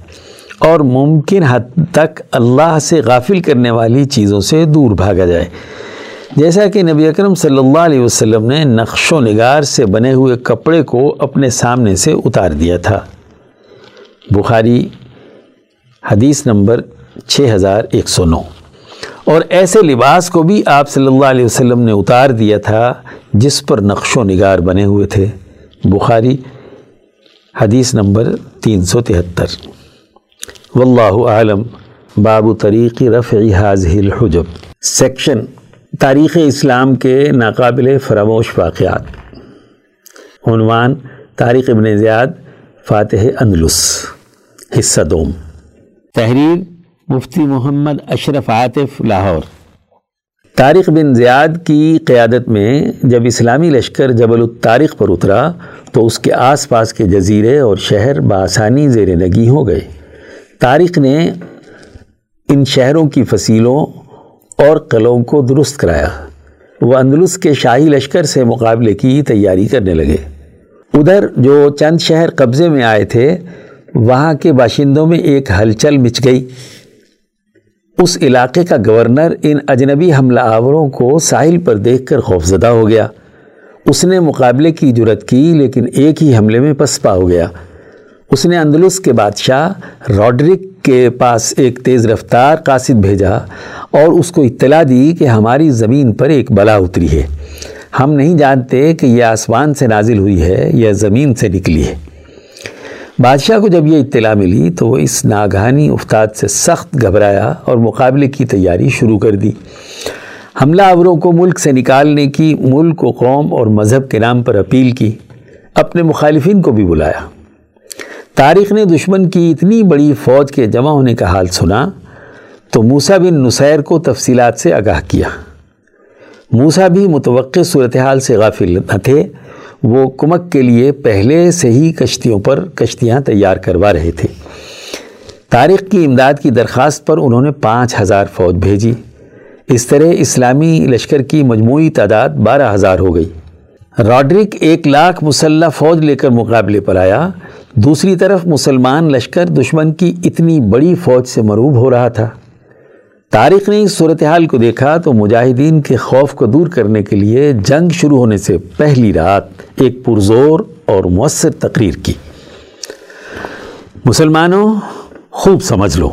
اور ممکن حد تک اللہ سے غافل کرنے والی چیزوں سے دور بھاگا جائے۔ جیسا کہ نبی اکرم صلی اللہ علیہ وسلم نے نقش و نگار سے بنے ہوئے کپڑے کو اپنے سامنے سے اتار دیا تھا۔ بخاری حدیث نمبر چھ ہزار ایک سو نو۔ اور ایسے لباس کو بھی آپ صلی اللہ علیہ وسلم نے اتار دیا تھا جس پر نقش و نگار بنے ہوئے تھے۔ بخاری حدیث نمبر تین سو تہتر۔ واللہ عالم باب طریق رفع حاضح الحجب۔ سیکشن تاریخ اسلام کے ناقابل فراموش واقعات۔ عنوان تاریخ ابن زیاد، فاتح اندلس۔ حصہ دوم تحریر مفتی محمد اشرف عاطف لاہور۔ طارق بن زیاد کی قیادت میں جب اسلامی لشکر جبل الطارق پر اترا تو اس کے آس پاس کے جزیرے اور شہر بآسانی زیر نگی ہو گئے۔ طارق نے ان شہروں کی فصیلوں اور قلعوں کو درست کرایا۔ وہ اندلس کے شاہی لشکر سے مقابلے کی تیاری کرنے لگے۔ ادھر جو چند شہر قبضے میں آئے تھے وہاں کے باشندوں میں ایک ہلچل مچ گئی۔ اس علاقے کا گورنر ان اجنبی حملہ آوروں کو ساحل پر دیکھ کر خوفزدہ ہو گیا۔ اس نے مقابلے کی جرت کی، لیکن ایک ہی حملے میں پسپا ہو گیا۔ اس نے اندلس کے بادشاہ راڈرک کے پاس ایک تیز رفتار قاصد بھیجا اور اس کو اطلاع دی کہ ہماری زمین پر ایک بلا اتری ہے۔ ہم نہیں جانتے کہ یہ آسمان سے نازل ہوئی ہے یا زمین سے نکلی ہے۔ بادشاہ کو جب یہ اطلاع ملی تو وہ اس ناگہانی افتاد سے سخت گھبرایا اور مقابلے کی تیاری شروع کر دی۔ حملہ آوروں کو ملک سے نکالنے کی، ملک و قوم اور مذہب کے نام پر اپیل کی، اپنے مخالفین کو بھی بلایا۔ تاریخ نے دشمن کی اتنی بڑی فوج کے جمع ہونے کا حال سنا تو موسیٰ بن نصیر کو تفصیلات سے آگاہ کیا۔ موسیٰ بھی متوقع صورتحال سے غافل نہ تھے۔ وہ کمک کے لیے پہلے سے ہی کشتیوں پر کشتیاں تیار کروا رہے تھے۔ تاریخ کی امداد کی درخواست پر انہوں نے پانچ ہزار فوج بھیجی۔ اس طرح اسلامی لشکر کی مجموعی تعداد بارہ ہزار ہو گئی۔ راڈرک ایک لاکھ مسلح فوج لے کر مقابلے پر آیا۔ دوسری طرف مسلمان لشکر دشمن کی اتنی بڑی فوج سے مروب ہو رہا تھا۔ تاریخ نے اس صورتحال کو دیکھا تو مجاہدین کے خوف کو دور کرنے کے لیے جنگ شروع ہونے سے پہلی رات ایک پرزور اور مؤثر تقریر کی۔ مسلمانوں، خوب سمجھ لو۔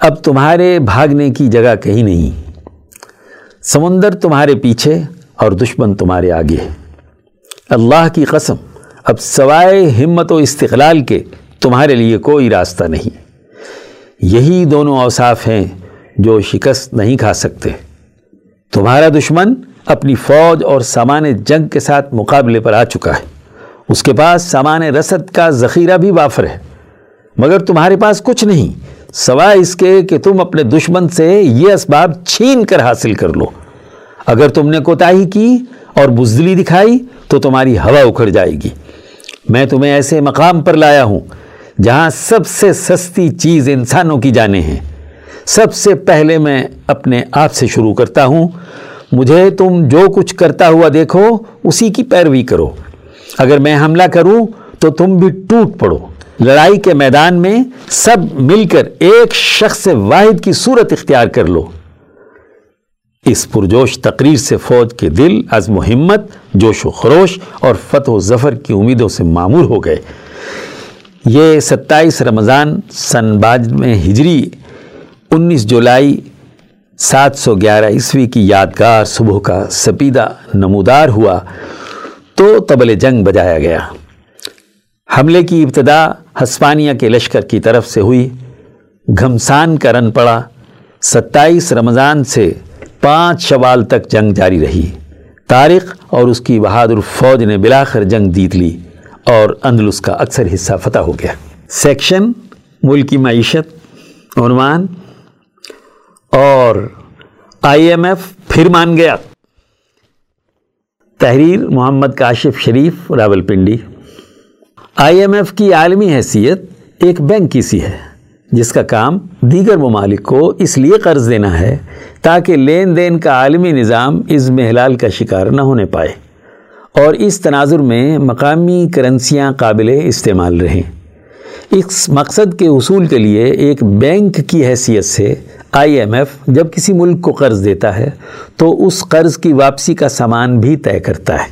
اب تمہارے بھاگنے کی جگہ کہیں نہیں۔ سمندر تمہارے پیچھے اور دشمن تمہارے آگے۔ اللہ کی قسم، اب سوائے ہمت و استقلال کے تمہارے لیے کوئی راستہ نہیں۔ یہی دونوں اوصاف ہیں جو شکست نہیں کھا سکتے۔ تمہارا دشمن اپنی فوج اور سامان جنگ کے ساتھ مقابلے پر آ چکا ہے۔ اس کے پاس سامان رسد کا ذخیرہ بھی وافر ہے۔ مگر تمہارے پاس کچھ نہیں۔ سوائے اس کے کہ تم اپنے دشمن سے یہ اسباب چھین کر حاصل کر لو۔ اگر تم نے کوتاہی کی اور بزدلی دکھائی تو تمہاری ہوا اکھڑ جائے گی۔ میں تمہیں ایسے مقام پر لایا ہوں جہاں سب سے سستی چیز انسانوں کی جانے ہیں۔ سب سے پہلے میں اپنے آپ سے شروع کرتا ہوں۔ مجھے تم جو کچھ کرتا ہوا دیکھو، اسی کی پیروی کرو۔ اگر میں حملہ کروں تو تم بھی ٹوٹ پڑو۔ لڑائی کے میدان میں سب مل کر ایک شخص واحد کی صورت اختیار کر لو۔ اس پرجوش تقریر سے فوج کے دل، عزم و ہمت، جوش و خروش اور فتح و ظفر کی امیدوں سے معمور ہو گئے۔ یہ ستائیس رمضان سن باج میں ہجری انیس جولائی سات سو گیارہ عیسوی کی یادگار صبح کا سپیدہ نمودار ہوا تو تبل جنگ بجایا گیا۔ حملے کی ابتدا ہسپانیہ کے لشکر کی طرف سے ہوئی۔ گھمسان کا رن پڑا۔ ستائیس رمضان سے پانچ شوال تک جنگ جاری رہی۔ تاریخ اور اس کی بہادر فوج نے بلاخر جنگ جیت لی اور اندلس کا اکثر حصہ فتح ہو گیا۔ سیکشن، ملکی معیشت، عنوان اور آئی ایم ایف پھر مان گیا۔ تحریر Muhammad Kashif Sharif Rawalpindi I M F کی عالمی حیثیت ایک بینک کی سی ہے، جس کا کام دیگر ممالک کو اس لیے قرض دینا ہے تاکہ لین دین کا عالمی نظام اس محلال کا شکار نہ ہونے پائے اور اس تناظر میں مقامی کرنسیاں قابل استعمال رہیں۔ اس مقصد کے اصول کے لیے ایک بینک کی حیثیت سے آئی ایم ایف جب کسی ملک کو قرض دیتا ہے تو اس قرض کی واپسی کا سامان بھی طے کرتا ہے۔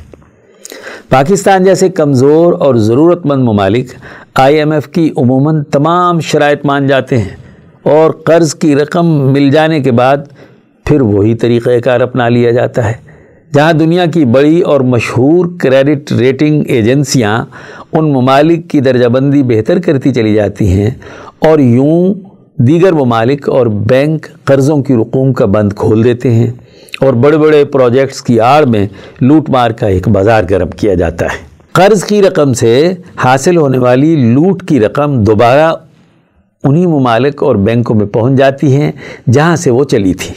پاکستان جیسے کمزور اور ضرورت مند ممالک آئی ایم ایف کی عموماً تمام شرائط مان جاتے ہیں اور قرض کی رقم مل جانے کے بعد پھر وہی طریقہ کار اپنا لیا جاتا ہے۔ جہاں دنیا کی بڑی اور مشہور کریڈٹ ریٹنگ ایجنسیاں ان ممالک کی درجہ بندی بہتر کرتی چلی جاتی ہیں اور یوں دیگر ممالک اور بینک قرضوں کی رقوم کا بند کھول دیتے ہیں اور بڑے بڑے پروجیکٹس کی آڑ میں لوٹ مار کا ایک بازار گرم کیا جاتا ہے۔ قرض کی رقم سے حاصل ہونے والی لوٹ کی رقم دوبارہ انہی ممالک اور بینکوں میں پہنچ جاتی ہیں جہاں سے وہ چلی تھی۔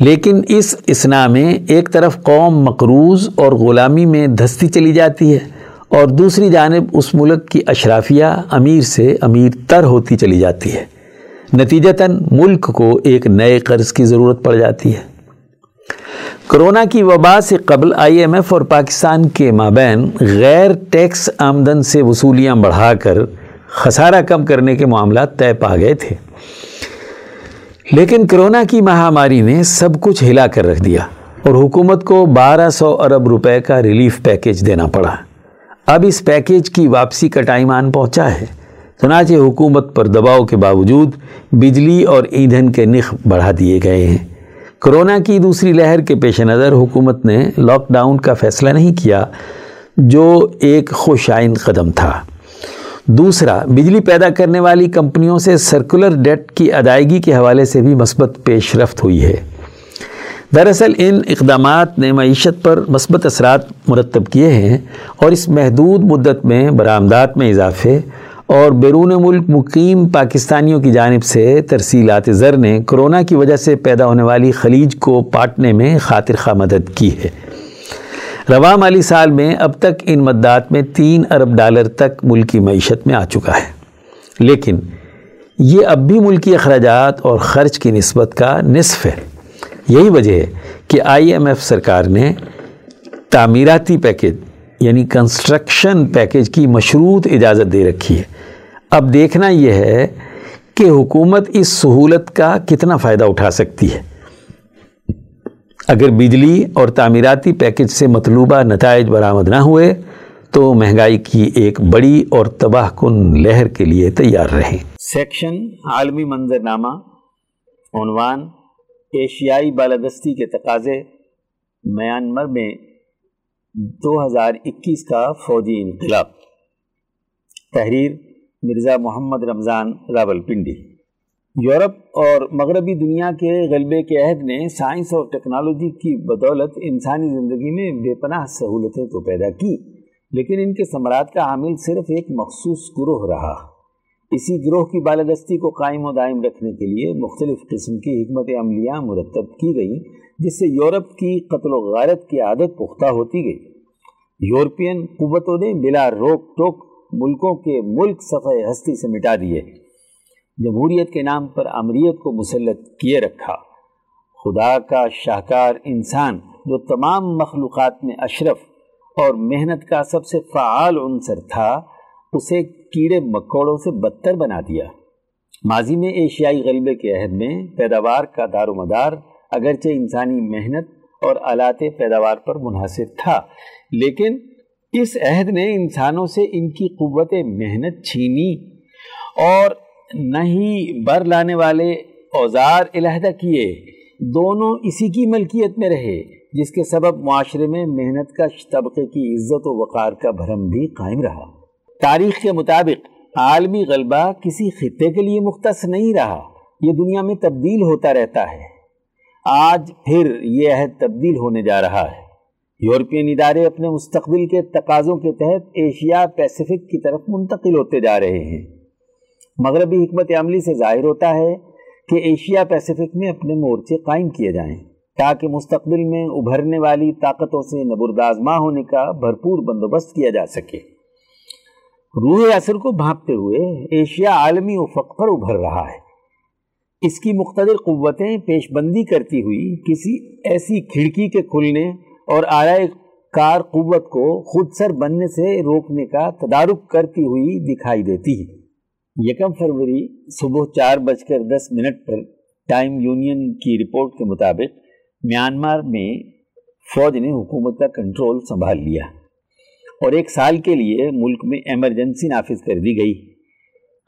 لیکن اس اسنا میں ایک طرف قوم مقروض اور غلامی میں دھستی چلی جاتی ہے اور دوسری جانب اس ملک کی اشرافیہ امیر سے امیر تر ہوتی چلی جاتی ہے۔ نتیجتاً ملک کو ایک نئے قرض کی ضرورت پڑ جاتی ہے۔ کرونا کی وبا سے قبل آئی ایم ایف اور پاکستان کے مابین غیر ٹیکس آمدن سے وصولیاں بڑھا کر خسارہ کم کرنے کے معاملات طے پا گئے تھے۔ لیکن کرونا کی مہاماری نے سب کچھ ہلا کر رکھ دیا اور حکومت کو بارہ سو ارب روپے کا ریلیف پیکیج دینا پڑا۔ اب اس پیکیج کی واپسی کا ٹائم آن پہنچا ہے۔ چنانچہ حکومت پر دباؤ کے باوجود بجلی اور ایندھن کے نخ بڑھا دیے گئے ہیں۔ کرونا کی دوسری لہر کے پیش نظر حکومت نے لاک ڈاؤن کا فیصلہ نہیں کیا جو ایک خوشائن قدم تھا۔ دوسرا، بجلی پیدا کرنے والی کمپنیوں سے سرکولر ڈیٹ کی ادائیگی کے حوالے سے بھی مثبت پیش رفت ہوئی ہے۔ دراصل، ان اقدامات نے معیشت پر مثبت اثرات مرتب کیے ہیں اور اس محدود مدت میں برآمدات میں اضافے اور بیرون ملک مقیم پاکستانیوں کی جانب سے ترسیلات زر نے کرونا کی وجہ سے پیدا ہونے والی خلیج کو پاٹنے میں خاطر خواہ مدد کی ہے۔ رواں مالی سال میں اب تک ان مدات میں تین ارب ڈالر تک ملکی معیشت میں آ چکا ہے۔ لیکن یہ اب بھی ملکی اخراجات اور خرچ کی نسبت کا نصف ہے۔ یہی وجہ ہے کہ آئی ایم ایف سرکار نے تعمیراتی پیکج یعنی کنسٹرکشن پیکج کی مشروط اجازت دے رکھی ہے۔ اب دیکھنا یہ ہے کہ حکومت اس سہولت کا کتنا فائدہ اٹھا سکتی ہے۔ اگر بجلی اور تعمیراتی پیکج سے مطلوبہ نتائج برآمد نہ ہوئے، تو مہنگائی کی ایک بڑی اور تباہ کن لہر کے لیے تیار رہیں۔ سیکشن عالمی منظر نامہ عنوان، ایشیائی بالادستی کے تقاضے، میانمر میں دو ہزار اکیس کا فوجی انقلاب۔ تحریر مرزا محمد رمضان راول پنڈی یورپ اور مغربی دنیا کے غلبے کے عہد نے سائنس اور ٹیکنالوجی کی بدولت انسانی زندگی میں بے پناہ سہولتیں تو پیدا کی، لیکن ان کے ثمرات کا حامل صرف ایک مخصوص گروہ رہا۔ اسی گروہ کی بالادستی کو قائم و دائم رکھنے کے لیے مختلف قسم کی حکمت عملیاں مرتب کی گئیں۔ جس سے یورپ کی قتل و غارت کی عادت پختہ ہوتی گئی۔ یورپین قوتوں نے بلا روک ٹوک ملکوں کے ملک صفحہ ہستی سے مٹا دیے۔ جمہوریت کے نام پر امریت کو مسلط کیے رکھا۔ خدا کا شاہکار انسان جو تمام مخلوقات میں اشرف اور محنت کا سب سے فعال عنصر تھا، اسے کیڑے مکوڑوں سے بدتر بنا دیا۔ ماضی میں ایشیائی غلبے کے عہد میں پیداوار کا دار و مدار اگرچہ انسانی محنت اور آلات پیداوار پر منحصر تھا، لیکن اس عہد نے انسانوں سے ان کی قوت محنت چھینی اور نہ ہی بر لانے والے اوزار علیحدہ کیے۔ دونوں اسی کی ملکیت میں رہے، جس کے سبب معاشرے میں محنت کا طبقے کی عزت و وقار کا بھرم بھی قائم رہا۔ تاریخ کے مطابق، عالمی غلبہ کسی خطے کے لیے مختص نہیں رہا، یہ دنیا میں تبدیل ہوتا رہتا ہے۔ آج پھر یہ عہد تبدیل ہونے جا رہا ہے۔ یورپین ادارے اپنے مستقبل کے تقاضوں کے تحت ایشیا پیسیفک کی طرف منتقل ہوتے جا رہے ہیں۔ مغربی حکمت عملی سے ظاہر ہوتا ہے کہ ایشیا پیسیفک میں اپنے مورچے قائم کیے جائیں۔ تاکہ مستقبل میں ابھرنے والی طاقتوں سے نبردازمہ ہونے کا بھرپور بندوبست کیا جا سکے۔ روح اثر کو بھانپتے ہوئے ایشیا عالمی افق پر ابھر رہا ہے۔ اس کی مقتدر قوتیں پیش بندی کرتی ہوئی کسی ایسی کھڑکی کے کھلنے اور آرائے کار قوت کو خود سر بننے سے روکنے کا تدارک کرتی ہوئی دکھائی دیتی ہے۔ یکم فروری صبح چار بج کر دس منٹ پر ٹائم یونین کی رپورٹ کے مطابق میانمار میں فوج نے حکومت کا کنٹرول سنبھال لیا اور ایک سال کے لیے ملک میں ایمرجنسی نافذ کر دی گئی۔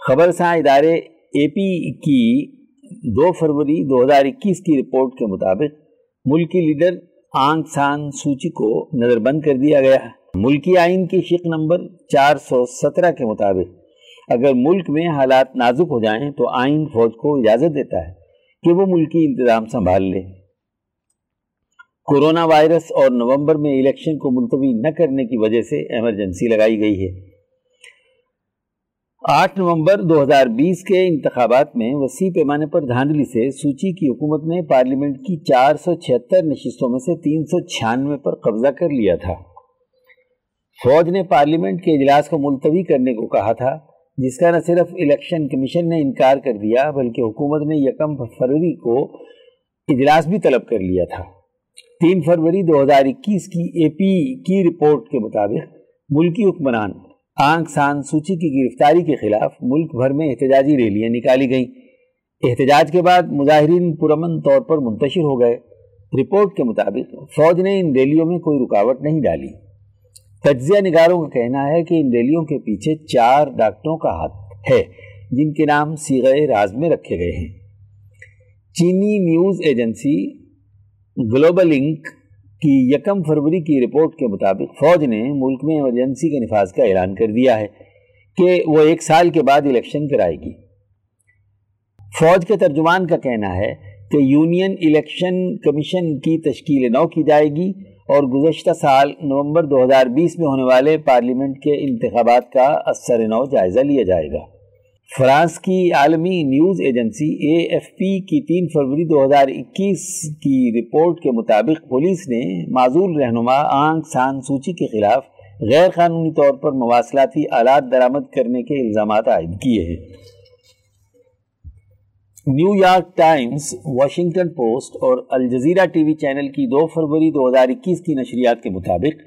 خبر ساں ادارے اے پی کی دو فروری دو ہزار اکیس کی رپورٹ کے مطابق ملکی لیڈر آنگ سان سوچی کو نظر بند کر دیا گیا ملکی آئین کی شک نمبر چار سو سترہ کے مطابق اگر ملک میں حالات نازک ہو جائیں تو آئین فوج کو اجازت دیتا ہے کہ وہ ملکی انتظام سنبھال لے۔ کورونا وائرس اور نومبر میں الیکشن کو ملتوی نہ کرنے کی وجہ سے ایمرجنسی لگائی گئی ہے۔ آٹھ نومبر دو ہزار بیس کے انتخابات میں وسیع پیمانے پر دھاندلی سے سوچی کی حکومت نے پارلیمنٹ کی چار سو چھہتر نشستوں میں سے تین سو چھیانوے پر قبضہ کر لیا تھا۔ فوج نے پارلیمنٹ کے اجلاس کو ملتوی کرنے کو کہا تھا، جس کا نہ صرف الیکشن کمیشن نے انکار کر دیا، بلکہ حکومت نے یکم فروری کو اجلاس بھی طلب کر لیا تھا۔ تین فروری دو ہزار اکیس کی اے پی کی رپورٹ کے مطابق ملکی حکمران آنگ سان سوچی کی گرفتاری کے خلاف ملک بھر میں احتجاجی ریلیاں نکالی گئیں۔ احتجاج کے بعد مظاہرین پرامن طور پر منتشر ہو گئے۔ رپورٹ کے مطابق، فوج نے ان ریلیوں میں کوئی رکاوٹ نہیں ڈالی۔ تجزیہ نگاروں کا کہنا ہے کہ ان ریلیوں کے پیچھے چار ڈاکٹروں کا ہاتھ ہے، جن کے نام سیغے راز میں رکھے گئے ہیں۔ چینی نیوز ایجنسی گلوبل انک کی یکم فروری کی رپورٹ کے مطابق فوج نے ملک میں ایمرجنسی کے نفاذ کا اعلان کر دیا ہے کہ وہ ایک سال کے بعد الیکشن کرائے گی۔ فوج کے ترجمان کا کہنا ہے کہ یونین الیکشن کمیشن کی تشکیل نو کی جائے گی اور گزشتہ سال نومبر دو ہزار بیس میں ہونے والے پارلیمنٹ کے انتخابات کا اثر نو جائزہ لیا جائے گا۔ فرانس کی عالمی news agency A F P کی تین فروری دو ہزار اکیس کی رپورٹ کے مطابق پولیس نے معذول رہنما آنگ سان سوچی کے خلاف غیر قانونی طور پر مواصلاتی آلات درآمد کرنے کے الزامات عائد کیے ہیں۔ New York Times, Washington Post اور Al Jazeera T V channel کی دو فروری دو ہزار اکیس کی نشریات کے مطابق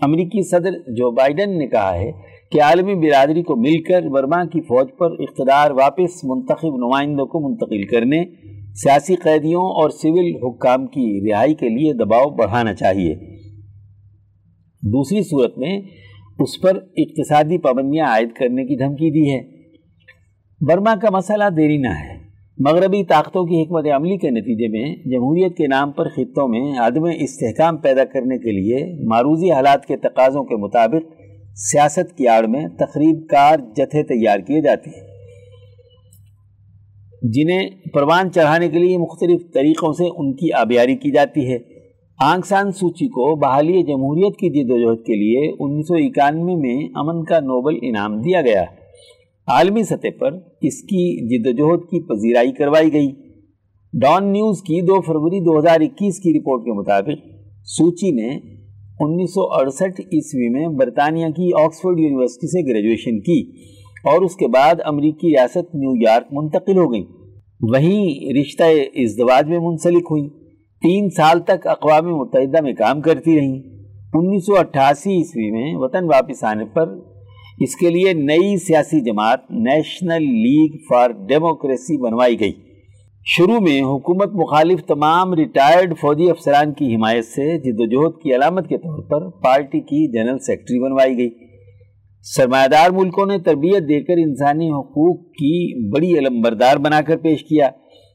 امریکی صدر جو بائیڈن نے کہا ہے کہ عالمی برادری کو مل کر برما کی فوج پر اقتدار واپس منتخب نمائندوں کو منتقل کرنے، سیاسی قیدیوں اور سول حکام کی رہائی کے لیے دباؤ بڑھانا چاہیے۔ دوسری صورت میں اس پر اقتصادی پابندیاں عائد کرنے کی دھمکی دی ہے۔ برما کا مسئلہ دیری نہ ہے۔ مغربی طاقتوں کی حکمت عملی کے نتیجے میں جمہوریت کے نام پر خطوں میں عدم استحکام پیدا کرنے کے لیے معروضی حالات کے تقاضوں کے مطابق سیاست کی آڑ میں تقریب کار جتھے تیار کیے جاتے ہیں۔ جنہیں پروان چڑھانے کے لیے مختلف طریقوں سے ان کی آبیاری کی جاتی ہے۔ آنگ سان سوچی کو بحالی جمہوریت کی جد و جہد کے لیے انیس سو اکانوے میں امن کا نوبل انعام دیا گیا۔ عالمی سطح پر اس کی جد و جہد کی پذیرائی کروائی گئی۔ ڈان نیوز کی دو فروری دو ہزار اکیس کی رپورٹ کے مطابق سوچی نے انیس سو اڑسٹھ عیسوی میں برطانیہ کی آکسفورڈ یونیورسٹی سے گریجویشن کی اور اس کے بعد امریکی ریاست نیو یارک منتقل ہو گئی۔ وہیں رشتہ ازدواج میں منسلک ہوئی تین سال تک اقوام متحدہ میں کام کرتی رہیں۔ انیس سو اٹھاسی عیسوی میں وطن واپس آنے پر اس کے لیے نئی سیاسی جماعت نیشنل لیگ فار ڈیموکریسی بنوائی گئی۔ شروع میں حکومت مخالف تمام ریٹائرڈ فوجی افسران کی حمایت سے جد و جہد کی علامت کے طور پر پارٹی کی جنرل سیکٹری بنوائی گئی۔ سرمایہ دار ملکوں نے تربیت دے کر انسانی حقوق کی بڑی علم بردار بنا کر پیش کیا،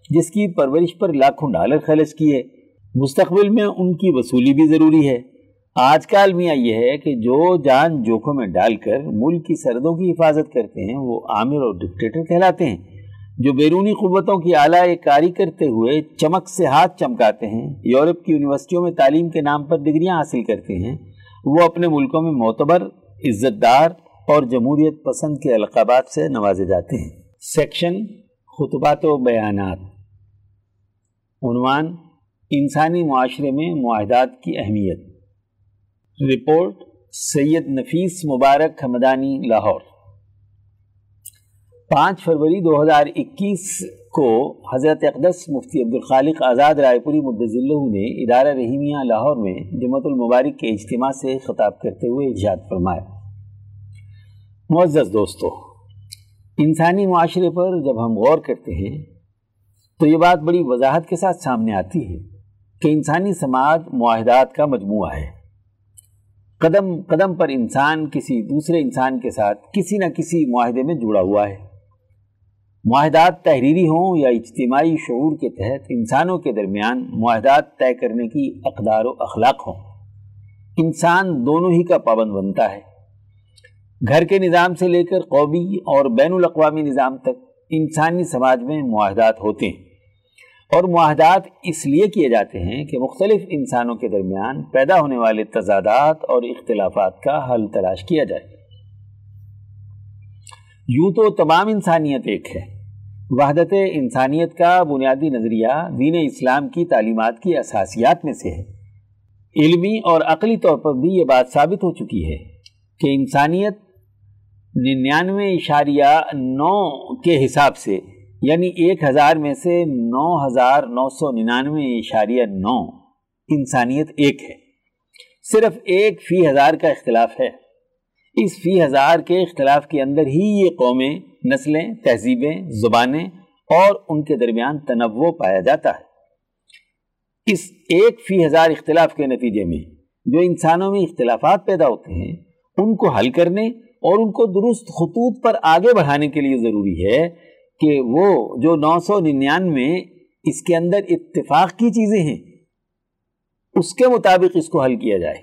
جس کی پرورش پر لاکھوں ڈالر خرچ کیے۔ مستقبل میں ان کی وصولی بھی ضروری ہے۔ آج کا المیہ یہ ہے کہ جو جان جوکھوں میں ڈال کر ملک کی سردوں کی حفاظت کرتے ہیں، وہ عامر اور ڈکٹیٹر کہلاتے ہیں۔ جو بیرونی قوتوں کی اعلیٰ کاری کرتے ہوئے چمک سے ہاتھ چمکاتے ہیں، یورپ کی یونیورسٹیوں میں تعلیم کے نام پر ڈگریاں حاصل کرتے ہیں، وہ اپنے ملکوں میں معتبر عزت دار اور جمہوریت پسند کے القابات سے نوازے جاتے ہیں۔ سیکشن، خطبات و بیانات۔ عنوان، انسانی معاشرے میں معاہدات کی اہمیت۔ رپورٹ، سید نفیس مبارک حمدانی لاہور۔ پانچ فروری دو ہزار اکیس کو حضرت اقدس مفتی عبدالخالق آزاد رائے پوری مدضلہ نے ادارہ رحیمیہ لاہور میں جمعۃ المبارک کے اجتماع سے خطاب کرتے ہوئے ارشاد فرمایا۔ معزز دوستو، انسانی معاشرے پر جب ہم غور کرتے ہیں تو یہ بات بڑی وضاحت کے ساتھ سامنے آتی ہے کہ انسانی سماج معاہدات کا مجموعہ ہے۔ قدم قدم پر انسان کسی دوسرے انسان کے ساتھ کسی نہ کسی معاہدے میں جڑا ہوا ہے۔ معاہدات تحریری ہوں یا اجتماعی شعور کے تحت انسانوں کے درمیان معاہدات طے کرنے کی اقدار و اخلاق ہوں۔ انسان دونوں ہی کا پابند بنتا ہے۔ گھر کے نظام سے لے کر قومی اور بین الاقوامی نظام تک انسانی سماج میں معاہدات ہوتے ہیں۔ اور معاہدات اس لیے کیے جاتے ہیں کہ مختلف انسانوں کے درمیان پیدا ہونے والے تضادات اور اختلافات کا حل تلاش کیا جائے۔ یوں تو تمام انسانیت ایک ہے۔ وحدت انسانیت کا بنیادی نظریہ دین اسلام کی تعلیمات کی اساسیات میں سے ہے۔ علمی اور عقلی طور پر بھی یہ بات ثابت ہو چکی ہے کہ انسانیت ننانوے اشاریہ نو کے حساب سے یعنی ایک ہزار میں سے نو ہزار نو سو ننانوے اشاریہ نو انسانیت ایک ہے۔ صرف ایک فی ہزار کا اختلاف ہے۔ اس فی ہزار کے اختلاف کے اندر ہی یہ قومیں نسلیں، تہذیبیں، زبانیں اور ان کے درمیان تنوع پایا جاتا ہے۔ اس ایک فی ہزار اختلاف کے نتیجے میں جو انسانوں میں اختلافات پیدا ہوتے ہیں، ان کو حل کرنے اور ان کو درست خطوط پر آگے بڑھانے کے لیے ضروری ہے کہ وہ جو نو سو ننانوے اس کے اندر اتفاق کی چیزیں ہیں، اس کے مطابق اس کو حل کیا جائے۔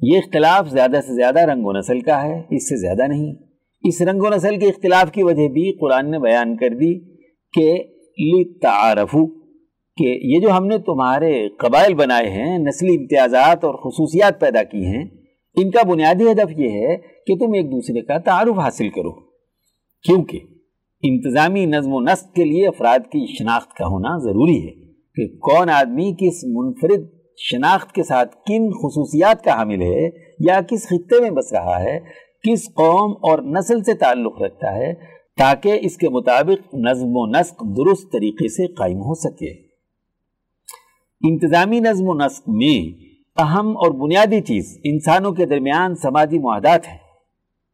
یہ اختلاف زیادہ سے زیادہ رنگ و نسل کا ہے، اس سے زیادہ نہیں۔ اس رنگ و نسل کے اختلاف کی وجہ بھی قرآن نے بیان کر دی کہ لتعارفو کہ یہ جو ہم نے تمہارے قبائل بنائے ہیں، نسلی امتیازات اور خصوصیات پیدا کی ہیں، ان کا بنیادی ہدف یہ ہے کہ تم ایک دوسرے کا تعارف حاصل کرو۔ کیونکہ انتظامی نظم و نسق کے لیے افراد کی شناخت کا ہونا ضروری ہے کہ کون آدمی کس منفرد شناخت کے ساتھ کن خصوصیات کا حامل ہے یا کس خطے میں بس رہا ہے کس قوم اور نسل سے تعلق رکھتا ہے تاکہ اس کے مطابق نظم و نسق درست طریقے سے قائم ہو سکے۔ انتظامی نظم و نسق میں اہم اور بنیادی چیز انسانوں کے درمیان سماجی معاہدات ہیں۔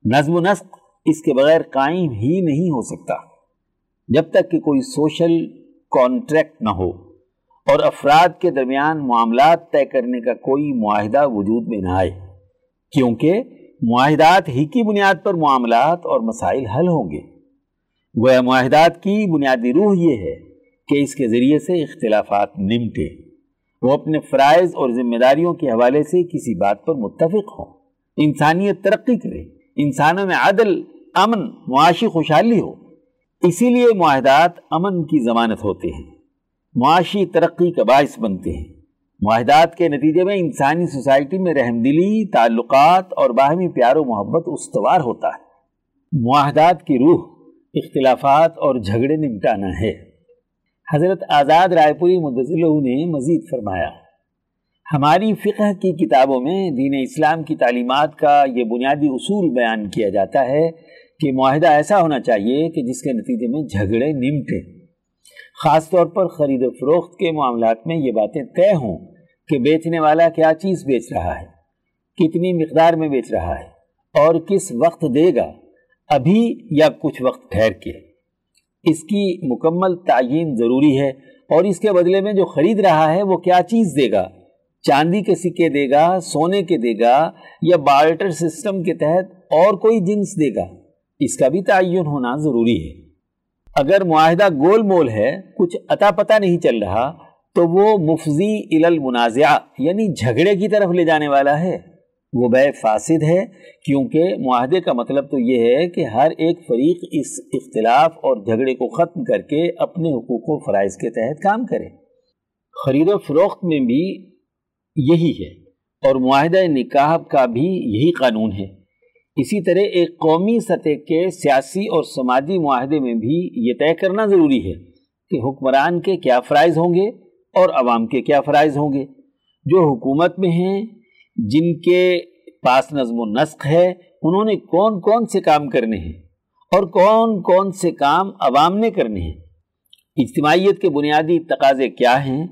نظم و نسق اس کے بغیر قائم ہی نہیں ہو سکتا۔ جب تک کہ کوئی سوشل کانٹریکٹ نہ ہو اور افراد کے درمیان معاملات طے کرنے کا کوئی معاہدہ وجود میں نہ آئے۔ کیونکہ معاہدات ہی کی بنیاد پر معاملات اور مسائل حل ہوں گے۔ وہ معاہدات کی بنیادی روح یہ ہے کہ اس کے ذریعے سے اختلافات نمٹے۔ وہ اپنے فرائض اور ذمہ داریوں کے حوالے سے کسی بات پر متفق ہوں۔ انسانیت ترقی کرے۔ انسانوں میں عدل، امن، معاشی خوشحالی ہو۔ اسی لیے معاہدات امن کی ضمانت ہوتے ہیں۔ معاشی ترقی کا باعث بنتے ہیں۔ معاہدات کے نتیجے میں انسانی سوسائٹی میں رحم دلی، تعلقات اور باہمی پیار و محبت استوار ہوتا ہے۔ معاہدات کی روح، اختلافات اور جھگڑے نمٹانا ہے۔ حضرت آزاد رائے پوری مدضلہ نے مزید فرمایا، ہماری فقہ کی کتابوں میں دین اسلام کی تعلیمات کا یہ بنیادی اصول بیان کیا جاتا ہے کہ معاہدہ ایسا ہونا چاہیے کہ جس کے نتیجے میں جھگڑے نمٹے خاص طور پر خرید و فروخت کے معاملات میں یہ باتیں طے ہوں کہ بیچنے والا کیا چیز بیچ رہا ہے، کتنی مقدار میں بیچ رہا ہے اور کس وقت دے گا، ابھی یا کچھ وقت ٹھہر کے۔ اس کی مکمل تعین ضروری ہے اور اس کے بدلے میں جو خرید رہا ہے وہ کیا چیز دے گا؟ چاندی کے سکے دے گا، سونے کے دے گا یا بارٹر سسٹم کے تحت اور کوئی جنس دے گا؟ اس کا بھی تعین ہونا ضروری ہے۔ اگر معاہدہ گول مول ہے، کچھ عطا پتہ نہیں چل رہا، تو وہ مفضی المنازعہ یعنی جھگڑے کی طرف لے جانے والا ہے۔ وہ بے فاسد ہے، کیونکہ معاہدے کا مطلب تو یہ ہے کہ ہر ایک فریق اس اختلاف اور جھگڑے کو ختم کر کے اپنے حقوق و فرائض کے تحت کام کرے۔ خرید و فروخت میں بھی یہی ہے اور معاہدہ نکاح کا بھی یہی قانون ہے۔ اسی طرح ایک قومی سطح کے سیاسی اور سماجی معاہدے میں بھی یہ طے کرنا ضروری ہے کہ حکمران کے کیا فرائض ہوں گے اور عوام کے کیا فرائض ہوں گے۔ جو حکومت میں ہیں، جن کے پاس نظم و نسق ہے، انہوں نے کون کون سے کام کرنے ہیں اور کون کون سے کام عوام نے کرنے ہیں۔ اجتماعیت کے بنیادی تقاضے کیا ہیں؟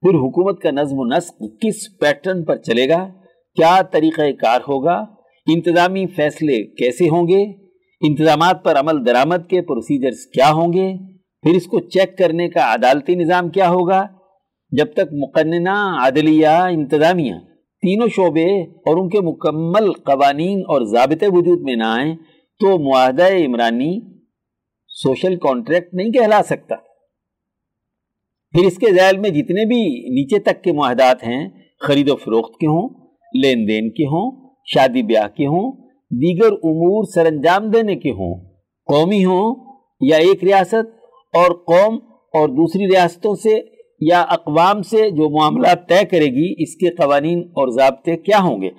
پھر حکومت کا نظم و نسق کس پیٹرن پر چلے گا؟ کیا طریقہ کار ہوگا؟ انتظامی فیصلے کیسے ہوں گے؟ انتظامات پر عمل درآمد کے پروسیجرز کیا ہوں گے؟ پھر اس کو چیک کرنے کا عدالتی نظام کیا ہوگا؟ جب تک مقننہ عدلیہ انتظامیہ تینوں شعبے اور ان کے مکمل قوانین اور ضابطے وجود میں نہ آئیں، تو معاہدہ عمرانی سوشل کانٹریکٹ نہیں کہلا سکتا۔ پھر اس کے ذیل میں جتنے بھی نیچے تک کے معاہدات ہیں، خرید و فروخت کے ہوں، لین دین کے ہوں شادی بیاہ کے ہوں، دیگر امور سر انجام دینے کے ہوں۔ قومی ہوں یا ایک ریاست، اور قوم اور دوسری ریاستوں سے یا اقوام سے جو معاملات طے کرے گی، اس کے قوانین اور ضابطے کیا ہوں گے؟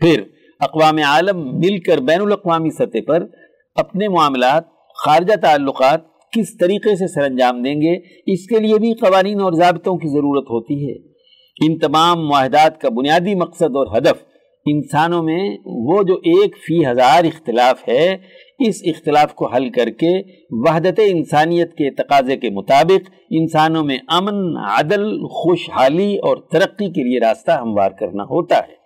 پھر، اقوام عالم مل کر بین الاقوامی سطح پر اپنے معاملات، خارجہ تعلقات کس طریقے سے سر انجام دیں گے، اس کے لیے بھی قوانین اور ضابطوں کی ضرورت ہوتی ہے۔ ان تمام معاہدات کا بنیادی مقصد اور ہدف انسانوں میں وہ جو ایک فی ہزار اختلاف ہے، اس اختلاف کو حل کر کے وحدت انسانیت کے تقاضے کے مطابق انسانوں میں امن، عدل، خوشحالی اور ترقی کے لیے راستہ ہموار کرنا ہوتا ہے۔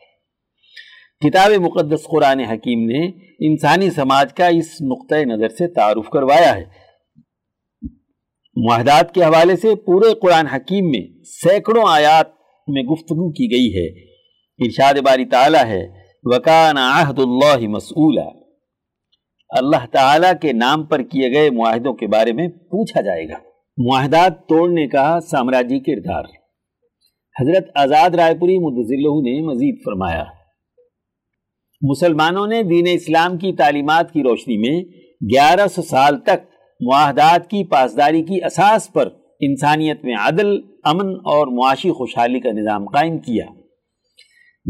کتاب مقدس قرآن حکیم نے انسانی سماج کا اس نقطۂ نظر سے تعارف کروایا ہے۔ معاہدات کے حوالے سے پورے قرآن حکیم میں سینکڑوں آیات میں گفتگو کی گئی ہے۔ ارشاد باری تعالیٰ ہے وکان عہد اللہ مسئولہ اللہ تعالیٰ کے نام پر کیے گئے معاہدوں کے بارے میں پوچھا جائے گا۔ معاہدات توڑنے کا سامراجی کردار۔ حضرت آزاد رائے پوری مدلہ نے مزید فرمایا، مسلمانوں نے دین اسلام کی تعلیمات کی روشنی میں گیارہ سو سال تک معاہدات کی پاسداری کی اساس پر انسانیت میں عدل، امن اور معاشی خوشحالی کا نظام قائم کیا۔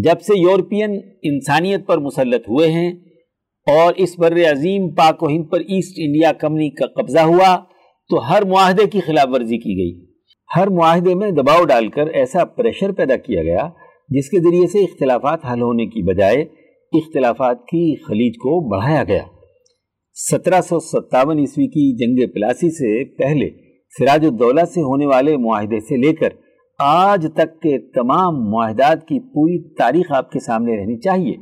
جب سے یورپین انسانیت پر مسلط ہوئے ہیں اور اس بر عظیم پاک و ہند پر ایسٹ انڈیا کمپنی کا قبضہ ہوا، تو ہر معاہدے کی خلاف ورزی کی گئی۔ ہر معاہدے میں دباؤ ڈال کر ایسا پریشر پیدا کیا گیا، جس کے ذریعے سے اختلافات حل ہونے کی بجائے اختلافات کی خلیج کو بڑھایا گیا۔ سترہ سو ستاون عیسوی کی جنگ پلاسی سے پہلے سراج الدولہ سے ہونے والے معاہدے سے لے کر آج تک کے تمام معاہدات کی پوری تاریخ آپ کے سامنے رہنی چاہیے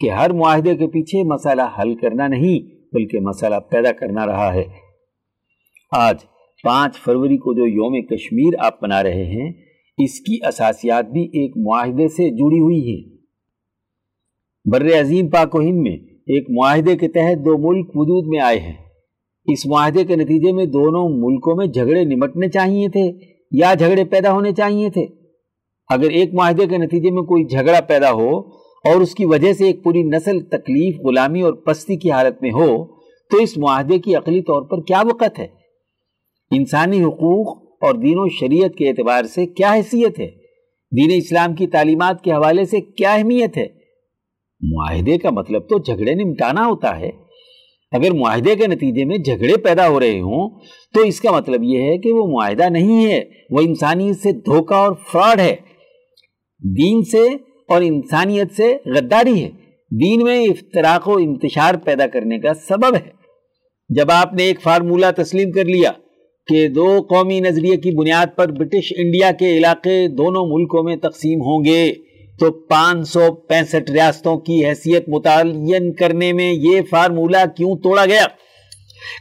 کہ ہر معاہدے کے پیچھے مسئلہ حل کرنا نہیں بلکہ مسئلہ پیدا کرنا رہا ہے۔ آج پانچ فروری کو جو یوم کشمیر آپ بنا رہے ہیں، اس کی اساسیات بھی ایک معاہدے سے جڑی ہوئی ہیں۔ بر عظیم پاک و ہند میں ایک معاہدے کے تحت دو ملک وجود میں آئے ہیں۔ اس معاہدے کے نتیجے میں دونوں ملکوں میں جھگڑے نمٹنے چاہیے تھے۔ یا جھگڑے پیدا ہونے چاہیے تھے۔ اگر ایک معاہدے کے نتیجے میں کوئی جھگڑا پیدا ہو اور اس کی وجہ سے ایک پوری نسل تکلیف، غلامی اور پستی کی حالت میں ہو، تو اس معاہدے کی عقلی طور پر کیا وقت ہے؟ انسانی حقوق اور دین و شریعت کے اعتبار سے کیا حیثیت ہے؟ دین اسلام کی تعلیمات کے حوالے سے کیا اہمیت ہے؟ معاہدے کا مطلب تو جھگڑے نمٹانا ہوتا ہے۔ اگر معاہدے کے نتیجے میں جھگڑے پیدا ہو رہے ہوں، تو اس کا مطلب یہ ہے کہ وہ معاہدہ نہیں ہے، وہ انسانی سے دھوکہ اور فراڈ ہے۔ دین سے اور انسانیت سے غداری ہے۔ دین میں افتراق و انتشار پیدا کرنے کا سبب ہے۔ جب آپ نے ایک فارمولہ تسلیم کر لیا کہ دو قومی نظریے کی بنیاد پر برٹش انڈیا کے علاقے دونوں ملکوں میں تقسیم ہوں گے تو پانچ سو پینسٹھ ریاستوں کی حیثیت متعین کرنے میں یہ فارمولہ کیوں توڑا گیا؟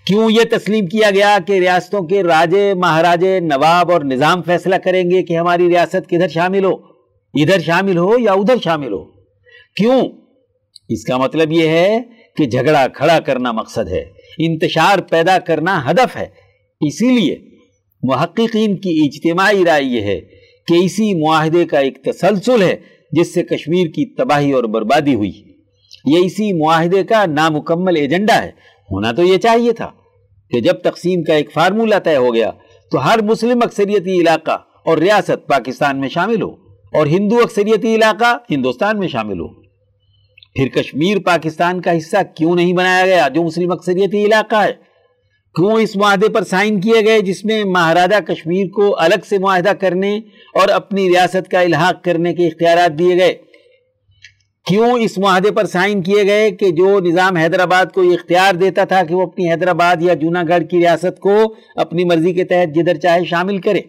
کیوں یہ تسلیم کیا گیا کہ ریاستوں کے راجے، مہاراجے نواب اور نظام فیصلہ کریں گے کہ ہماری ریاست کدھر شامل ہو؟ ادھر شامل ہو یا ادھر شامل ہو؟ کیوں؟ اس کا مطلب یہ ہے کہ جھگڑا کھڑا کرنا مقصد ہے، انتشار پیدا کرنا ہدف ہے۔ اسی لیے محققین کی اجتماعی رائے یہ ہے کہ اسی معاہدے کا ایک تسلسل ہے۔ جس سے کشمیر کی تباہی اور بربادی ہوئی یہ اسی معاہدے کا نامکمل ایجنڈا ہے۔ ہونا تو یہ چاہیے تھا کہ جب تقسیم کا ایک فارمولہ طے ہو گیا تو ہر مسلم اکثریتی علاقہ اور ریاست پاکستان میں شامل ہو اور ہندو اکثریتی علاقہ ہندوستان میں شامل ہو۔ پھر کشمیر پاکستان کا حصہ کیوں نہیں بنایا گیا جو مسلم اکثریتی علاقہ ہے؟ کیوں اس معاہدے پر سائن کیے گئے جس میں مہاراجہ کشمیر کو الگ سے معاہدہ کرنے اور اپنی ریاست کا الحاق کرنے کے اختیارات دیے گئے؟ کیوں اس معاہدے پر سائن کیے گئے کہ جو نظام حیدرآباد کو یہ اختیار دیتا تھا کہ وہ اپنی حیدرآباد یا جونا گڑھ کی ریاست کو اپنی مرضی کے تحت جدھر چاہے شامل کرے؟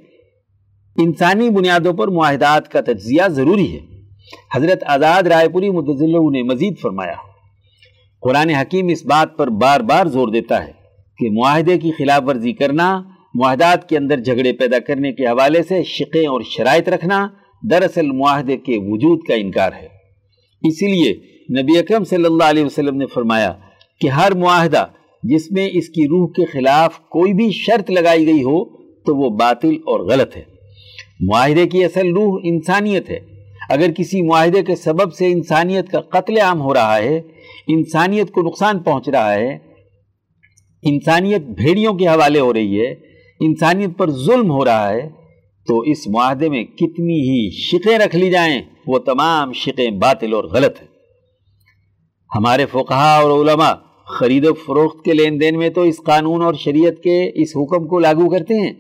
انسانی بنیادوں پر معاہدات کا تجزیہ ضروری ہے۔ حضرت آزاد رائے پوری متضلع نے مزید فرمایا، قرآن حکیم اس بات پر بار بار زور دیتا ہے۔ کہ معاہدے کی خلاف ورزی کرنا، معاہدات کے اندر جھگڑے پیدا کرنے کے حوالے سے شقیں اور شرائط رکھنا دراصل معاہدے کے وجود کا انکار ہے۔ اسی لیے نبی اکرم صلی اللہ علیہ وسلم نے فرمایا کہ ہر معاہدہ جس میں اس کی روح کے خلاف کوئی بھی شرط لگائی گئی ہو تو وہ باطل اور غلط ہے۔ معاہدے کی اصل روح انسانیت ہے۔ اگر کسی معاہدے کے سبب سے انسانیت کا قتل عام ہو رہا ہے، انسانیت کو نقصان پہنچ رہا ہے انسانیت بھیڑیوں کے حوالے ہو رہی ہے، انسانیت پر ظلم ہو رہا ہے، تو اس معاہدے میں کتنی ہی شقیں رکھ لی جائیں، وہ تمام شقیں باطل اور غلط ہیں۔ ہمارے فقہا اور علماء خرید و فروخت کے لین دین میں تو اس قانون اور شریعت کے اس حکم کو لاگو کرتے ہیں،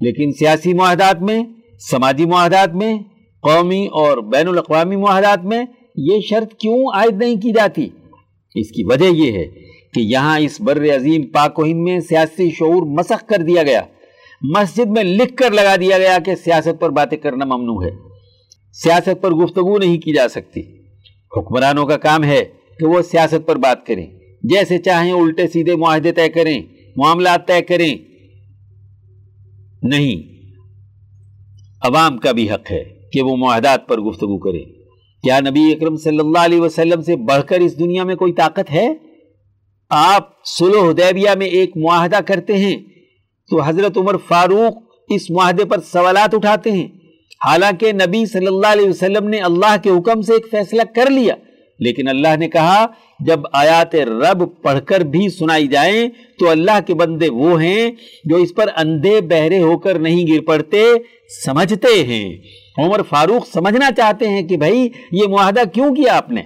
لیکن سیاسی معاہدات میں، سماجی معاہدات میں، قومی اور بین الاقوامی معاہدات میں یہ شرط کیوں عائد نہیں کی جاتی؟ اس کی وجہ یہ ہے کہ یہاں اس بر عظیم پاک و ہند میں سیاسی شعور مسخ کر دیا گیا۔ مسجد میں لکھ کر لگا دیا گیا کہ سیاست پر باتیں کرنا ممنوع ہے۔ سیاست پر گفتگو نہیں کی جا سکتی۔ حکمرانوں کا کام ہے کہ وہ سیاست پر بات کریں۔ جیسے چاہیں الٹے سیدھے معاہدے طے کریں، معاملات طے کریں۔ نہیں، عوام کا بھی حق ہے کہ وہ معاہدات پر گفتگو کرے کیا نبی اکرم صلی اللہ علیہ وسلم سے بڑھ کر اس دنیا میں کوئی طاقت ہے؟ آپ سلو حدیبیہ میں ایک معاہدہ کرتے ہیں، تو حضرت عمر فاروق اس معاہدے پر سوالات اٹھاتے ہیں۔ حالانکہ نبی صلی اللہ علیہ وسلم نے اللہ کے حکم سے ایک فیصلہ کر لیا، لیکن اللہ نے کہا، جب آیات رب پڑھ کر بھی سنائی جائیں، تو اللہ کے بندے وہ ہیں جو اس پر اندھے بہرے ہو کر نہیں گر پڑتے، سمجھتے ہیں۔ عمر فاروق سمجھنا چاہتے ہیں کہ بھائی، یہ معاہدہ کیوں کیا آپ نے؟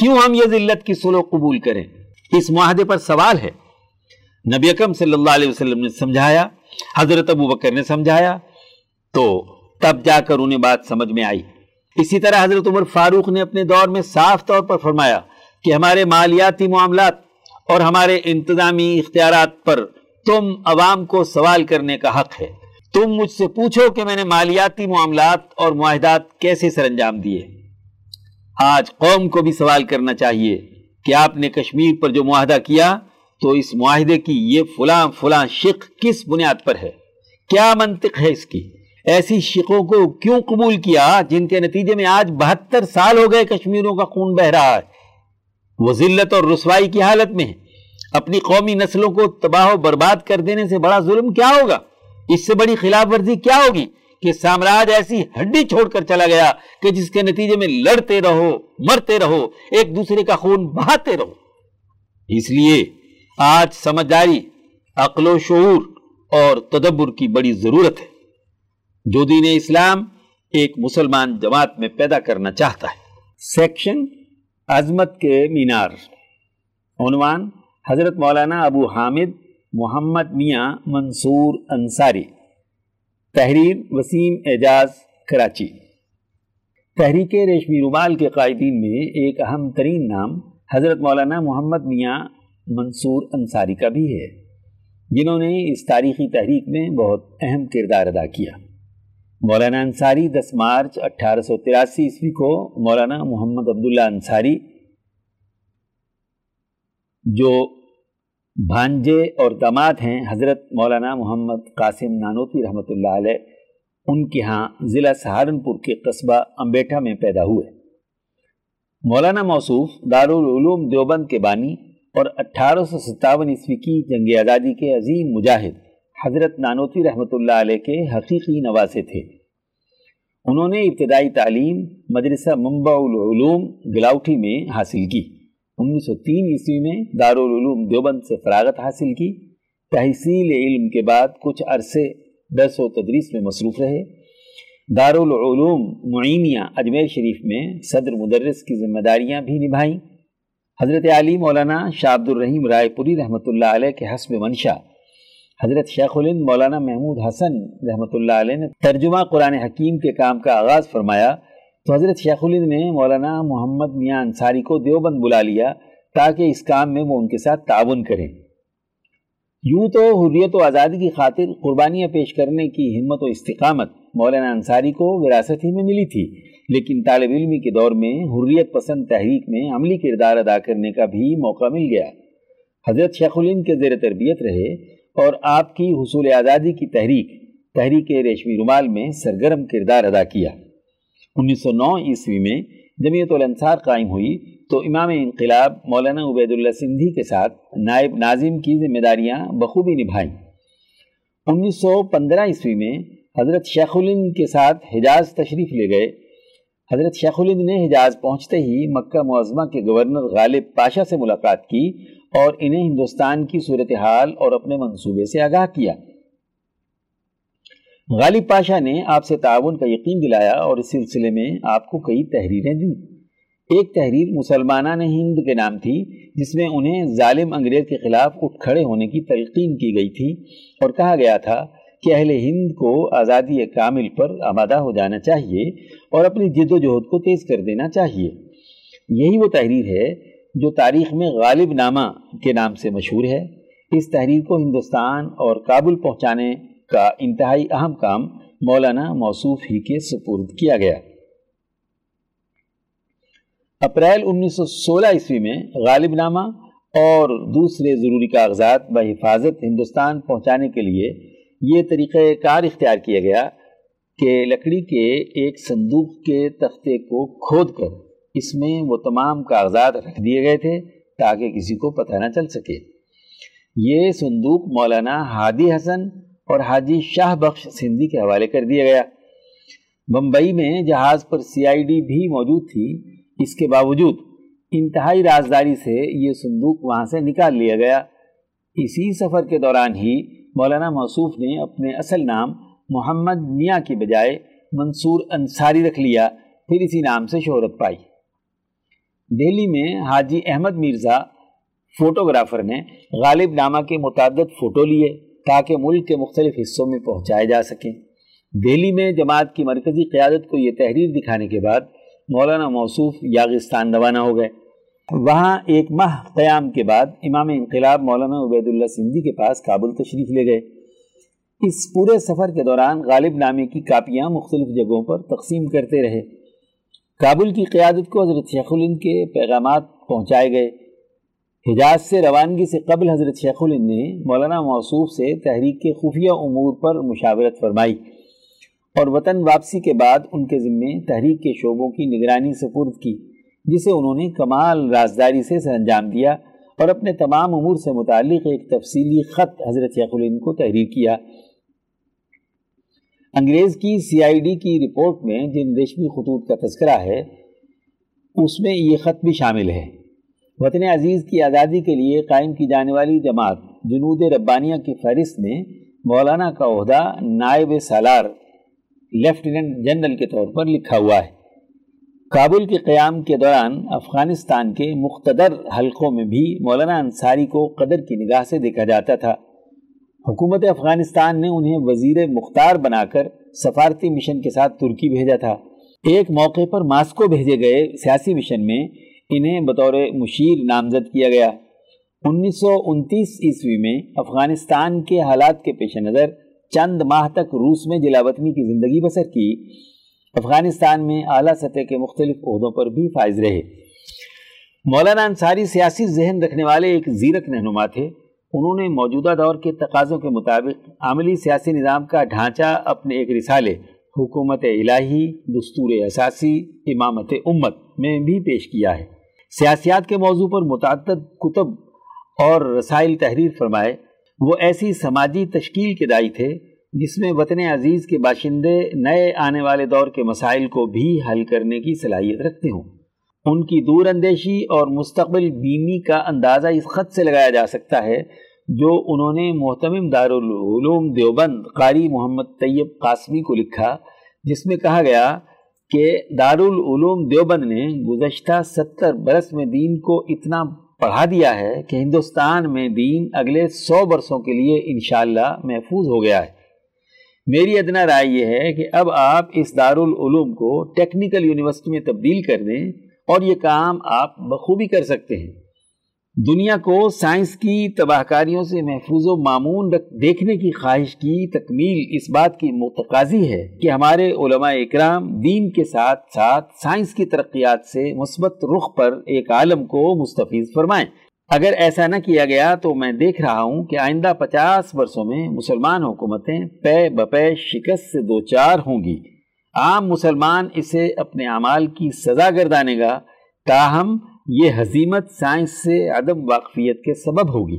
کیوں ہم یہ ذلت کی سلو قبول کریں؟ اس معاہدے پر سوال ہے۔ نبی اکم صلی اللہ علیہ وسلم نے سمجھایا، حضرت ابو بکر نے سمجھایا، تو تب جا کر انہیں بات سمجھ میں آئی۔ اسی طرح حضرت عمر فاروق نے اپنے دور میں صاف طور پر فرمایا کہ ہمارے مالیاتی معاملات اور ہمارے انتظامی اختیارات پر تم عوام کو سوال کرنے کا حق ہے۔ تم مجھ سے پوچھو کہ میں نے مالیاتی معاملات اور معاہدات کیسے سر انجام دیے۔ آج قوم کو بھی سوال کرنا چاہیے کہ آپ نے کشمیر پر جو معاہدہ کیا تو اس معاہدے کی یہ فلاں فلاں شق کس بنیاد پر ہے؟ کیا منطق ہے اس کی؟ ایسی شقوں کو کیوں قبول کیا جن کے نتیجے میں آج بہتر سال ہو گئے کشمیروں کا خون بہ رہا ہے؟ وہ ذلت اور رسوائی کی حالت میں اپنی قومی نسلوں کو تباہ و برباد کر دینے سے بڑا ظلم کیا ہوگا؟ اس سے بڑی خلاف ورزی کیا ہوگی؟ کہ سامراج ایسی ہڈی چھوڑ کر چلا گیا کہ جس کے نتیجے میں لڑتے رہو، مرتے رہو، ایک دوسرے کا خون بہاتے رہو۔ اس لیے آج سمجھداری، عقل و شعور اور تدبر کی بڑی ضرورت ہے۔ جو دین اسلام ایک مسلمان جماعت میں پیدا کرنا چاہتا ہے۔ سیکشن عظمت کے مینار۔ عنوان حضرت مولانا ابو حامد محمد میاں منصور انصاری۔ تحریر وسیم اعجاز کراچی۔ تحریک ریشمی رومال کے قائدین میں ایک اہم ترین نام حضرت مولانا محمد میاں منصور انصاری کا بھی ہے، جنہوں نے اس تاریخی تحریک میں بہت اہم کردار ادا کیا۔ مولانا انصاری دس مارچ اٹھارہ سو تراسی عیسوی کو مولانا محمد عبداللہ انصاری، جو بھانجے اور داماد ہیں حضرت مولانا محمد قاسم نانوتی رحمۃ اللہ علیہ۔ ان کے ہاں ضلع سہارنپور کے قصبہ امبیٹھا میں پیدا ہوئے۔ مولانا موصوف دارالعلوم دیوبند کے بانی اور اٹھارہ سو ستاون عیسوی کی جنگ آزادی کے عظیم مجاہد حضرت نانوتی رحمۃ اللہ علیہ کے حقیقی نواسے تھے۔ انہوں نے ابتدائی تعلیم مدرسہ منبع العلوم گلاؤٹھی میں حاصل کی۔ انیس سو تین عیسوی میں دارالعلوم دیوبند سے فراغت حاصل کی۔ تحصیل علم کے بعد کچھ عرصے درس و تدریس میں مصروف رہے۔ دارالعلوم معینیہ اجمیر شریف میں صدر مدرس کی ذمہ داریاں بھی نبھائیں۔ حضرت علی مولانا شاہ عبد الرحیم رائے پوری رحمۃ اللہ علیہ کے حسب منشا۔ حضرت شیخ الند مولانا محمود حسن رحمۃ اللہ علیہ نے ترجمہ قرآن حکیم کے کام کا آغاز فرمایا۔ تو حضرت شیخ الند نے مولانا محمد میاں انصاری کو دیوبند بلا لیا تاکہ اس کام میں وہ ان کے ساتھ تعاون کریں۔ یوں تو حریت و آزادی کی خاطر قربانیاں پیش کرنے کی ہمت و استقامت مولانا انصاری کو وراثت ہی میں ملی تھی، لیکن طالب علمی کے دور میں حریت پسند تحریک میں عملی کردار ادا کرنے کا بھی موقع مل گیا۔ حضرت شیخ الند کے زیر تربیت رہے اور آپ کی حصول آزادی کی تحریک تحریک ریشمی رومال میں سرگرم کردار ادا کیا۔ انیس سو نو عیسوی میں جمعیت الانصار قائم ہوئی تو امام انقلاب مولانا عبید اللہ سندھی کے ساتھ نائب ناظم کی ذمہ داریاں بخوبی نبھائیں۔ انیس سو پندرہ عیسوی میں حضرت شیخ الند کے ساتھ حجاز تشریف لے گئے۔ حضرت شیخ الند نے حجاز پہنچتے ہی مکہ معظمہ کے گورنر غالب پاشا سے ملاقات کی اور انہیں ہندوستان کی صورتحال اور اپنے منصوبے سے آگاہ کیا۔ غالب پاشا نے آپ سے تعاون کا یقین دلایا اور اس سلسلے میں آپ کو کئی تحریریں دیں۔ ایک تحریر مسلمانہ ہند کے نام تھی، جس میں انہیں ظالم انگریز کے خلاف اٹھ کھڑے ہونے کی تلقین کی گئی تھی اور کہا گیا تھا کہ اہل ہند کو آزادی کامل پر آمادہ ہو جانا چاہیے اور اپنی جد و جہد کو تیز کر دینا چاہیے۔ یہی وہ تحریر ہے جو تاریخ میں غالب نامہ کے نام سے مشہور ہے۔ اس تحریر کو ہندوستان اور کابل پہنچانے کا انتہائی اہم کام مولانا موصوف ہی کے سپرد کیا گیا۔ اپریل انیس سو سولہ عیسوی میں غالب نامہ اور دوسرے ضروری کاغذات بحفاظت ہندوستان پہنچانے کے لیے یہ طریقہ کار اختیار کیا گیا کہ لکڑی کے ایک صندوق کے تختے کو کھود کر اس میں وہ تمام کاغذات رکھ دیے گئے تھے تاکہ کسی کو پتہ نہ چل سکے۔ یہ صندوق مولانا ہادی حسن اور حاجی شاہ بخش سندھی کے حوالے کر دیا گیا۔ بمبئی میں جہاز پر سی آئی ڈی بھی موجود تھی۔ اس کے باوجود انتہائی رازداری سے یہ صندوق وہاں سے نکال لیا گیا۔ اسی سفر کے دوران ہی مولانا موصوف نے اپنے اصل نام محمد میاں کی بجائے منصور انصاری رکھ لیا، پھر اسی نام سے شہرت پائی۔ دہلی میں حاجی احمد مرزا فوٹوگرافر نے غالب نامہ کے متعدد فوٹو لیے۔ تاکہ ملک کے مختلف حصوں میں پہنچائے جا سکیں۔ دہلی میں جماعت کی مرکزی قیادت کو یہ تحریر دکھانے کے بعد مولانا موصوف یاغستان روانہ ہو گئے۔ وہاں ایک ماہ قیام کے بعد امام انقلاب مولانا عبید اللہ سندھی کے پاس کابل تشریف لے گئے۔ اس پورے سفر کے دوران غالب نامے کی کاپیاں مختلف جگہوں پر تقسیم کرتے رہے۔ کابل کی قیادت کو حضرت شیخ الند کے پیغامات پہنچائے گئے۔ حجاز سے روانگی سے قبل حضرت شیخ الند نے مولانا موصوف سے تحریک کے خفیہ امور پر مشاورت فرمائی اور وطن واپسی کے بعد ان کے ذمے تحریک کے شعبوں کی نگرانی سپرد کی، جسے انہوں نے کمال رازداری سے سر انجام دیا اور اپنے تمام امور سے متعلق ایک تفصیلی خط حضرت شیخ الین کو تحریر کیا۔ انگریز کی سی آئی ڈی کی رپورٹ میں جن ریشمی خطوط کا تذکرہ ہے، اس میں یہ خط بھی شامل ہے۔ وطن عزیز کی آزادی کے لیے قائم کی جانے والی جماعت جنود ربانیہ کی فہرست میں مولانا کا عہدہ نائب سالار لیفٹیننٹ جنرل کے طور پر لکھا ہوا ہے۔ کابل کے قیام کے دوران افغانستان کے مقتدر حلقوں میں بھی مولانا انصاری کو قدر کی نگاہ سے دیکھا جاتا تھا۔ حکومت افغانستان نے انہیں وزیر مختار بنا کر سفارتی مشن کے ساتھ ترکی بھیجا تھا۔ ایک موقع پر ماسکو بھیجے گئے سیاسی مشن میں انہیں بطور مشیر نامزد کیا گیا۔ انیس سو انتیس عیسوی میں افغانستان کے حالات کے پیش نظر چند ماہ تک روس میں جلا وطنی کی زندگی بسر کی۔ افغانستان میں اعلیٰ سطح کے مختلف عہدوں پر بھی فائز رہے۔ مولانا انصاری سیاسی ذہن رکھنے والے ایک زیرک رہنما تھے۔ انہوں نے موجودہ دور کے تقاضوں کے مطابق عملی سیاسی نظام کا ڈھانچہ اپنے ایک رسالے، حکومت الہی، دستور اساسی، امامت امت میں بھی پیش کیا ہے۔ سیاسیات کے موضوع پر متعدد کتب اور رسائل تحریر فرمائے۔ وہ ایسی سماجی تشکیل کے دائی تھے جس میں وطن عزیز کے باشندے نئے آنے والے دور کے مسائل کو بھی حل کرنے کی صلاحیت رکھتے ہوں۔ ان کی دور اندیشی اور مستقبل بینی کا اندازہ اس خط سے لگایا جا سکتا ہے جو انہوں نے محتمم دارالعلوم دیوبند قاری محمد طیب قاسمی کو لکھا، جس میں کہا گیا کہ دارالعلوم دیوبند نے گزشتہ ستر برس میں دین کو اتنا پڑھا دیا ہے کہ ہندوستان میں دین اگلے سو برسوں کے لیے انشاءاللہ محفوظ ہو گیا ہے۔ میری ادنا رائے یہ ہے کہ اب آپ اس دارالعلوم کو ٹیکنیکل یونیورسٹی میں تبدیل کر دیں اور یہ کام آپ بخوبی کر سکتے ہیں۔ دنیا کو سائنس کی تباہ کاریوں سے محفوظ و معمون دیکھنے کی خواہش کی تکمیل اس بات کی متقاضی ہے کہ ہمارے علماء اکرام دین کے ساتھ ساتھ سائنس کی ترقیات سے مثبت رخ پر ایک عالم کو مستفیض فرمائیں۔ اگر ایسا نہ کیا گیا تو میں دیکھ رہا ہوں کہ آئندہ پچاس برسوں میں مسلمان حکومتیں پے بپے شکست سے دو چار ہوں گی۔ عام مسلمان اسے اپنے اعمال کی سزا گردانے گا، تاہم یہ حزیمت سائنس سے عدم واقفیت کے سبب ہوگی۔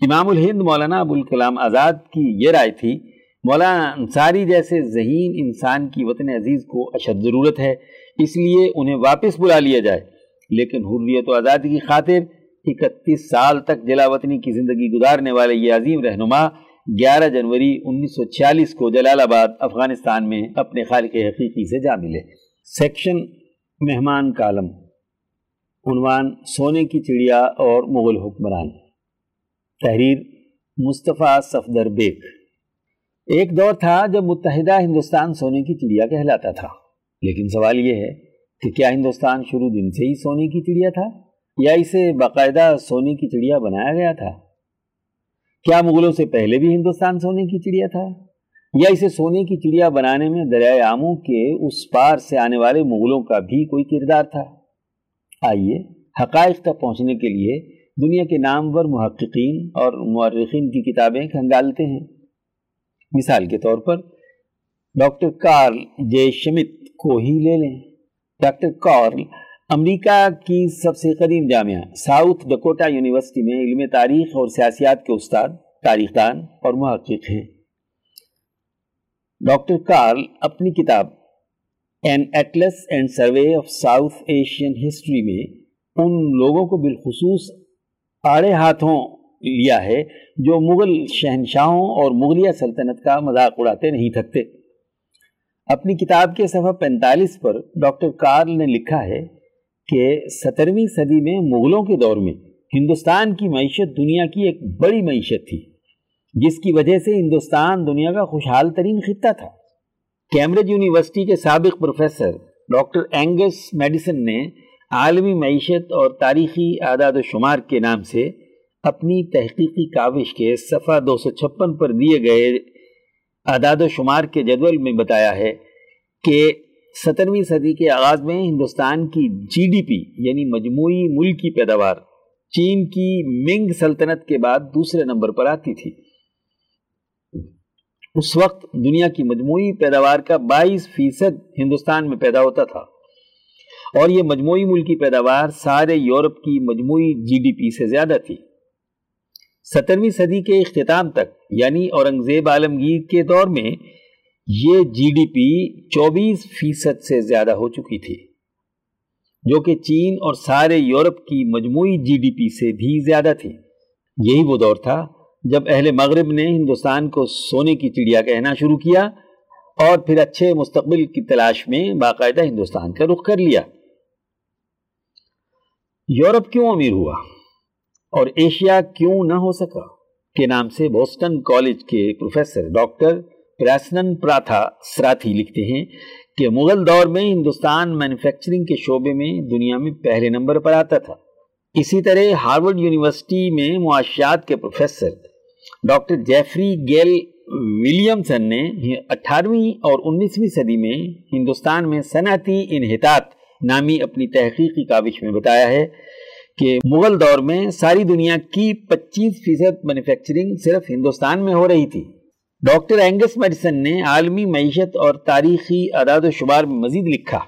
امام الہند مولانا ابوالکلام آزاد کی یہ رائے تھی، مولانا انصاری جیسے ذہین انسان کی وطن عزیز کو اشد ضرورت ہے، اس لیے انہیں واپس بلا لیا جائے۔ لیکن حریت و آزادی کی خاطر اکتیس سال تک جلا وطنی کی زندگی گزارنے والے یہ عظیم رہنما گیارہ جنوری انیس سو چھیالیس کو جلال آباد، افغانستان میں اپنے خالق حقیقی سے جا ملے۔ سیکشن مہمان کالم۔ عنوان سونے کی چڑیا اور مغل حکمران۔ تحریر مصطفیٰ صفدر بیک ایک دور تھا جب متحدہ ہندوستان سونے کی چڑیا کہلاتا تھا۔ لیکن سوال یہ ہے کہ کیا ہندوستان شروع دن سے ہی سونے کی چڑیا تھا یا اسے باقاعدہ سونے کی چڑیا بنایا گیا تھا؟ کیا مغلوں سے پہلے بھی ہندوستان سونے کی چڑیا تھا؟ یا اسے سونے کی چڑیا بنانے میں دریائے آموں کے اس پار سے آنے والے مغلوں کا بھی کوئی کردار تھا؟ آئیے حقائق تک پہنچنے کے لیے دنیا کے نامور محققین اور مورخین کی کتابیں کھنگالتے ہیں۔ مثال کے طور پر ڈاکٹر کارل جے شمت کو ہی لے لیں۔ ڈاکٹر کارل امریکہ کی سب سے قدیم جامعہ، ساؤتھ ڈکوٹا یونیورسٹی میں علم تاریخ اور سیاسیات کے استاد تاریخ دان اور محقق ہیں۔ ڈاکٹر کارل اپنی کتاب an atlas and survey of south Asian history میں ان لوگوں کو بالخصوص آڑے ہاتھوں لیا ہے جو مغل شہنشاہوں اور مغلیہ سلطنت کا مذاق اڑاتے نہیں تھکتے۔ اپنی کتاب کے صفحہ پینتالیس پر ڈاکٹر کارل نے لکھا ہے کہ سترویں صدی میں مغلوں کے دور میں ہندوستان کی معیشت دنیا کی ایک بڑی معیشت تھی، جس کی وجہ سے ہندوستان دنیا کا خوشحال ترین خطہ تھا۔ کیمبرج یونیورسٹی کے سابق پروفیسر ڈاکٹر اینگس میڈیسن نے عالمی معیشت اور تاریخی اعداد و شمار کے نام سے اپنی تحقیقی کاوش کے صفحہ دو سو چھپن پر دیے گئے اعداد و شمار کے جدول میں بتایا ہے کہ سترویں صدی کے آغاز میں ہندوستان کی جی ڈی پی یعنی مجموعی ملکی پیداوار چین کی منگ سلطنت کے بعد دوسرے نمبر پر آتی تھی۔ اس وقت دنیا کی مجموعی پیداوار کا بائیس فیصد ہندوستان میں پیدا ہوتا تھا۔ اور یہ مجموعی ملکی پیداوار سارے یورپ کی مجموعی جی ڈی پی سے زیادہ تھی۔ سترویں صدی کے اختتام تک یعنی اورنگزیب عالمگیر کے دور میں، یہ جی ڈی پی چوبیس فیصد سے زیادہ ہو چکی تھی، جو کہ چین اور سارے یورپ کی مجموعی جی ڈی پی سے بھی زیادہ تھی۔ یہی وہ دور تھا جب اہل مغرب نے ہندوستان کو سونے کی چڑیا کہنا شروع کیا اور پھر اچھے مستقبل کی تلاش میں باقاعدہ ہندوستان کا رخ کر لیا۔ یورپ کیوں امیر ہوا؟ اور ایشیا کیوں نہ ہو سکا؟ کے نام سے بوسٹن کالج کے پروفیسر ڈاکٹر پراسنن پراتھا سراتھی لکھتے ہیں کہ مغل دور میں ہندوستان مینوفیکچرنگ کے شعبے میں دنیا میں پہلے نمبر پر آتا تھا۔ اسی طرح ہارورڈ یونیورسٹی میں معاشیات کے professor doctor Jeffrey Gale Williamson نے اٹھارہویں اور انیسویں صدی میں ہندوستان میں صنعتی انحطاط نامی اپنی تحقیقی کاوش میں بتایا ہے کہ مغل دور میں ساری دنیا کی پچیس فیصد مینوفیکچرنگ صرف ہندوستان میں ہو رہی تھی۔ ڈاکٹر اینگس میڈیسن نے عالمی معیشت اور تاریخی اعداد و شمار میں مزید لکھا،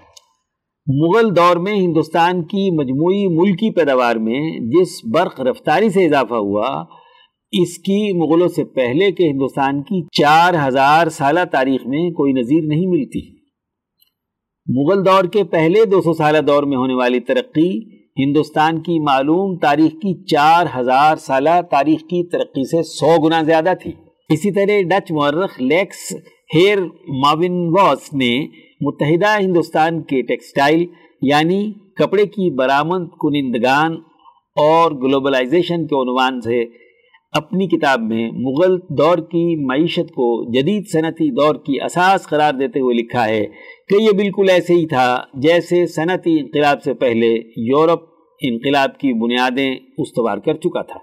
مغل دور میں ہندوستان کی مجموعی ملکی پیداوار میں جس برق رفتاری سے اضافہ ہوا اس کی مغلوں سے پہلے کے ہندوستان کی چار ہزار سالہ تاریخ میں کوئی نظیر نہیں ملتی۔ مغل دور کے پہلے دو سو سالہ دور میں ہونے والی ترقی، ہندوستان کی معلوم تاریخ کی چار ہزار سالہ تاریخ کی ترقی سے سو گنا زیادہ تھی۔ اسی طرح ڈچ مورخ لیکس ہیر ماون واس نے متحدہ ہندوستان کے ٹیکسٹائل یعنی کپڑے کی برآمد کنندگان اور گلوبلائزیشن کے عنوان سے اپنی کتاب میں مغل دور کی معیشت کو جدید صنعتی دور کی اساس قرار دیتے ہوئے لکھا ہے کہ یہ بالکل ایسے ہی تھا جیسے صنعتی انقلاب سے پہلے یورپ انقلاب کی بنیادیں استوار کر چکا تھا۔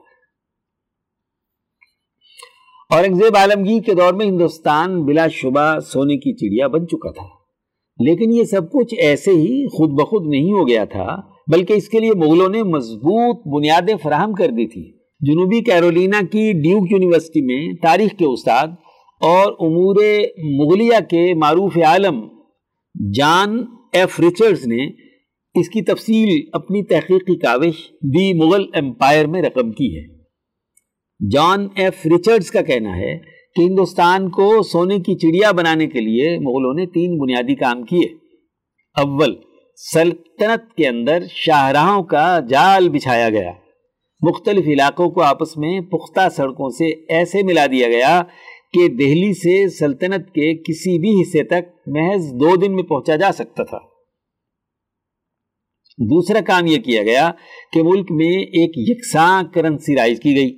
اورنگزیب عالمگیر کے دور میں ہندوستان بلا شبہ سونے کی چڑیا بن چکا تھا۔ لیکن یہ سب کچھ ایسے ہی خود بخود نہیں ہو گیا تھا، بلکہ اس کے لیے مغلوں نے مضبوط بنیادیں فراہم کر دی تھی جنوبی کیرولینا کی ڈیوک یونیورسٹی میں تاریخ کے استاد اور امور مغلیہ کے معروف عالم جان ایف ریچرڈز نے اس کی تفصیل اپنی تحقیقی کاوش دی مغل امپائر میں رقم کی ہے۔ جان ایف ریچرڈز کا کہنا ہے کہ ہندوستان کو سونے کی چڑیا بنانے کے لیے مغلوں نے تین بنیادی کام کیے۔ اول، سلطنت کے اندر شاہراہوں کا جال بچھایا گیا۔ مختلف علاقوں کو آپس میں پختہ سڑکوں سے ایسے ملا دیا گیا کہ دہلی سے سلطنت کے کسی بھی حصے تک محض دو دن میں پہنچا جا سکتا تھا۔ دوسرا کام یہ کیا گیا کہ ملک میں ایک یکساں کرنسی رائج کی گئی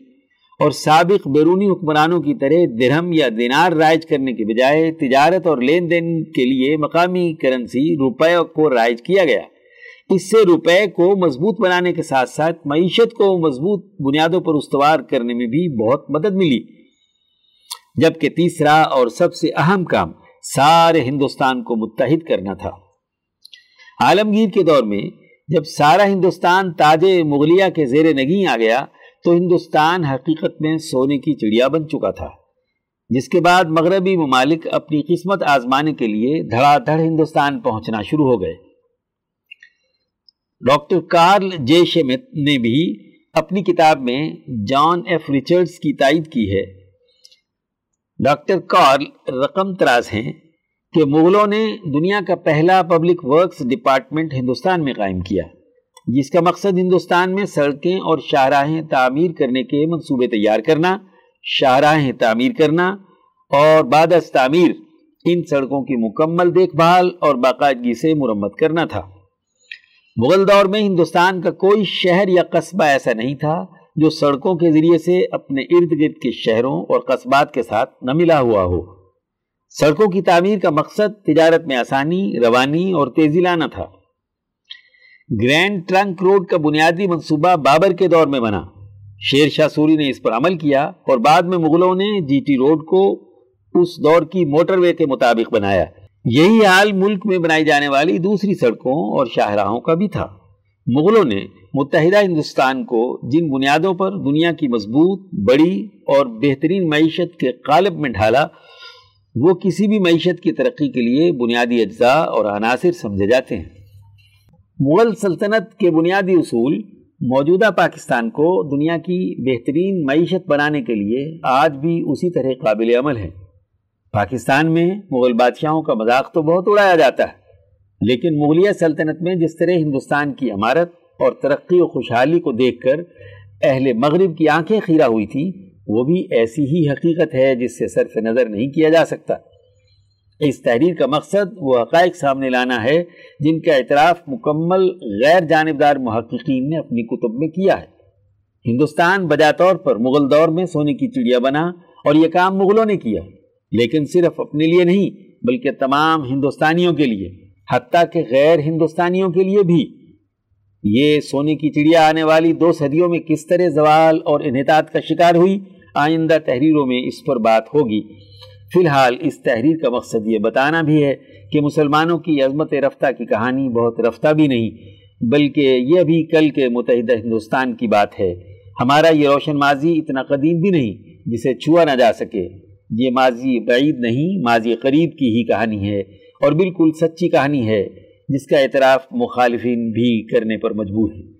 اور سابق بیرونی حکمرانوں کی طرح درہم یا دینار رائج کرنے کے بجائے تجارت اور لین دین کے لیے مقامی کرنسی روپے کو رائج کیا گیا۔ اس سے روپے کو مضبوط بنانے کے ساتھ ساتھ معیشت کو مضبوط بنیادوں پر استوار کرنے میں بھی بہت مدد ملی۔ جبکہ تیسرا اور سب سے اہم کام سارے ہندوستان کو متحد کرنا تھا۔ عالمگیر کے دور میں جب سارا ہندوستان تاج مغلیہ کے زیر نگیں آ گیا، تو ہندوستان حقیقت میں سونے کی چڑیا بن چکا تھا۔ جس کے بعد مغربی ممالک اپنی قسمت آزمانے کے لیے دھڑا دھڑ ہندوستان پہنچنا شروع ہو گئے۔ ڈاکٹر کارل جے شمت نے بھی اپنی کتاب میں جان ایف ریچرڈز کی تائید کی ہے۔ ڈاکٹر کارل رقم تراز ہیں کہ مغلوں نے دنیا کا پہلا پبلک ورکس ڈپارٹمنٹ ہندوستان میں قائم کیا، جس کا مقصد ہندوستان میں سڑکیں اور شاہراہیں تعمیر کرنے کے منصوبے تیار کرنا، شاہراہیں تعمیر کرنا اور بعد از تعمیر ان سڑکوں کی مکمل دیکھ بھال اور باقاعدگی سے مرمت کرنا تھا۔ مغل دور میں ہندوستان کا کوئی شہر یا قصبہ ایسا نہیں تھا جو سڑکوں کے ذریعے سے اپنے ارد گرد کے شہروں اور قصبات کے ساتھ نہ ملا ہوا ہو۔ سڑکوں کی تعمیر کا مقصد تجارت میں آسانی، روانی اور تیزی لانا تھا۔ گرینڈ ٹرنک روڈ کا بنیادی منصوبہ بابر کے دور میں بنا۔ شیر شاہ سوری نے اس پر عمل کیا اور بعد میں مغلوں نے جی ٹی روڈ کو اس دور کی موٹر وے کے مطابق بنایا۔ یہی حال ملک میں بنائی جانے والی دوسری سڑکوں اور شاہراہوں کا بھی تھا۔ مغلوں نے متحدہ ہندوستان کو جن بنیادوں پر دنیا کی مضبوط، بڑی اور بہترین معیشت کے قالب میں ڈھالا، وہ کسی بھی معیشت کی ترقی کے لیے بنیادی اجزاء اور عناصر سمجھے جاتے ہیں۔ مغل سلطنت کے بنیادی اصول موجودہ پاکستان کو دنیا کی بہترین معیشت بنانے کے لیے آج بھی اسی طرح قابل عمل ہے پاکستان میں مغل بادشاہوں کا مذاق تو بہت اڑایا جاتا ہے، لیکن مغلیہ سلطنت میں جس طرح ہندوستان کی عمارت اور ترقی و خوشحالی کو دیکھ کر اہل مغرب کی آنکھیں خیرہ ہوئی تھی وہ بھی ایسی ہی حقیقت ہے جس سے صرف نظر نہیں کیا جا سکتا۔ اس تحریر کا مقصد وہ حقائق سامنے لانا ہے جن کا اعتراف مکمل غیر جانبدار محققین نے اپنی کتب میں کیا ہے۔ ہندوستان بجا طور پر مغل دور میں سونے کی چڑیا بنا اور یہ کام مغلوں نے کیا۔ لیکن صرف اپنے لیے نہیں، بلکہ تمام ہندوستانیوں کے لیے، حتیٰ کہ غیر ہندوستانیوں کے لیے بھی۔ یہ سونے کی چڑیا آنے والی دو صدیوں میں کس طرح زوال اور انحطاط کا شکار ہوئی، آئندہ تحریروں میں اس پر بات ہوگی۔ فی الحال اس تحریر کا مقصد یہ بتانا بھی ہے کہ مسلمانوں کی عظمت رفتہ کی کہانی بہت رفتہ بھی نہیں، بلکہ یہ بھی کل کے متحدہ ہندوستان کی بات ہے۔ ہمارا یہ روشن ماضی اتنا قدیم بھی نہیں جسے چھوا نہ جا سکے۔ یہ ماضی بعید نہیں، ماضی قریب کی ہی کہانی ہے اور بالکل سچی کہانی ہے، جس کا اعتراف مخالفین بھی کرنے پر مجبور ہے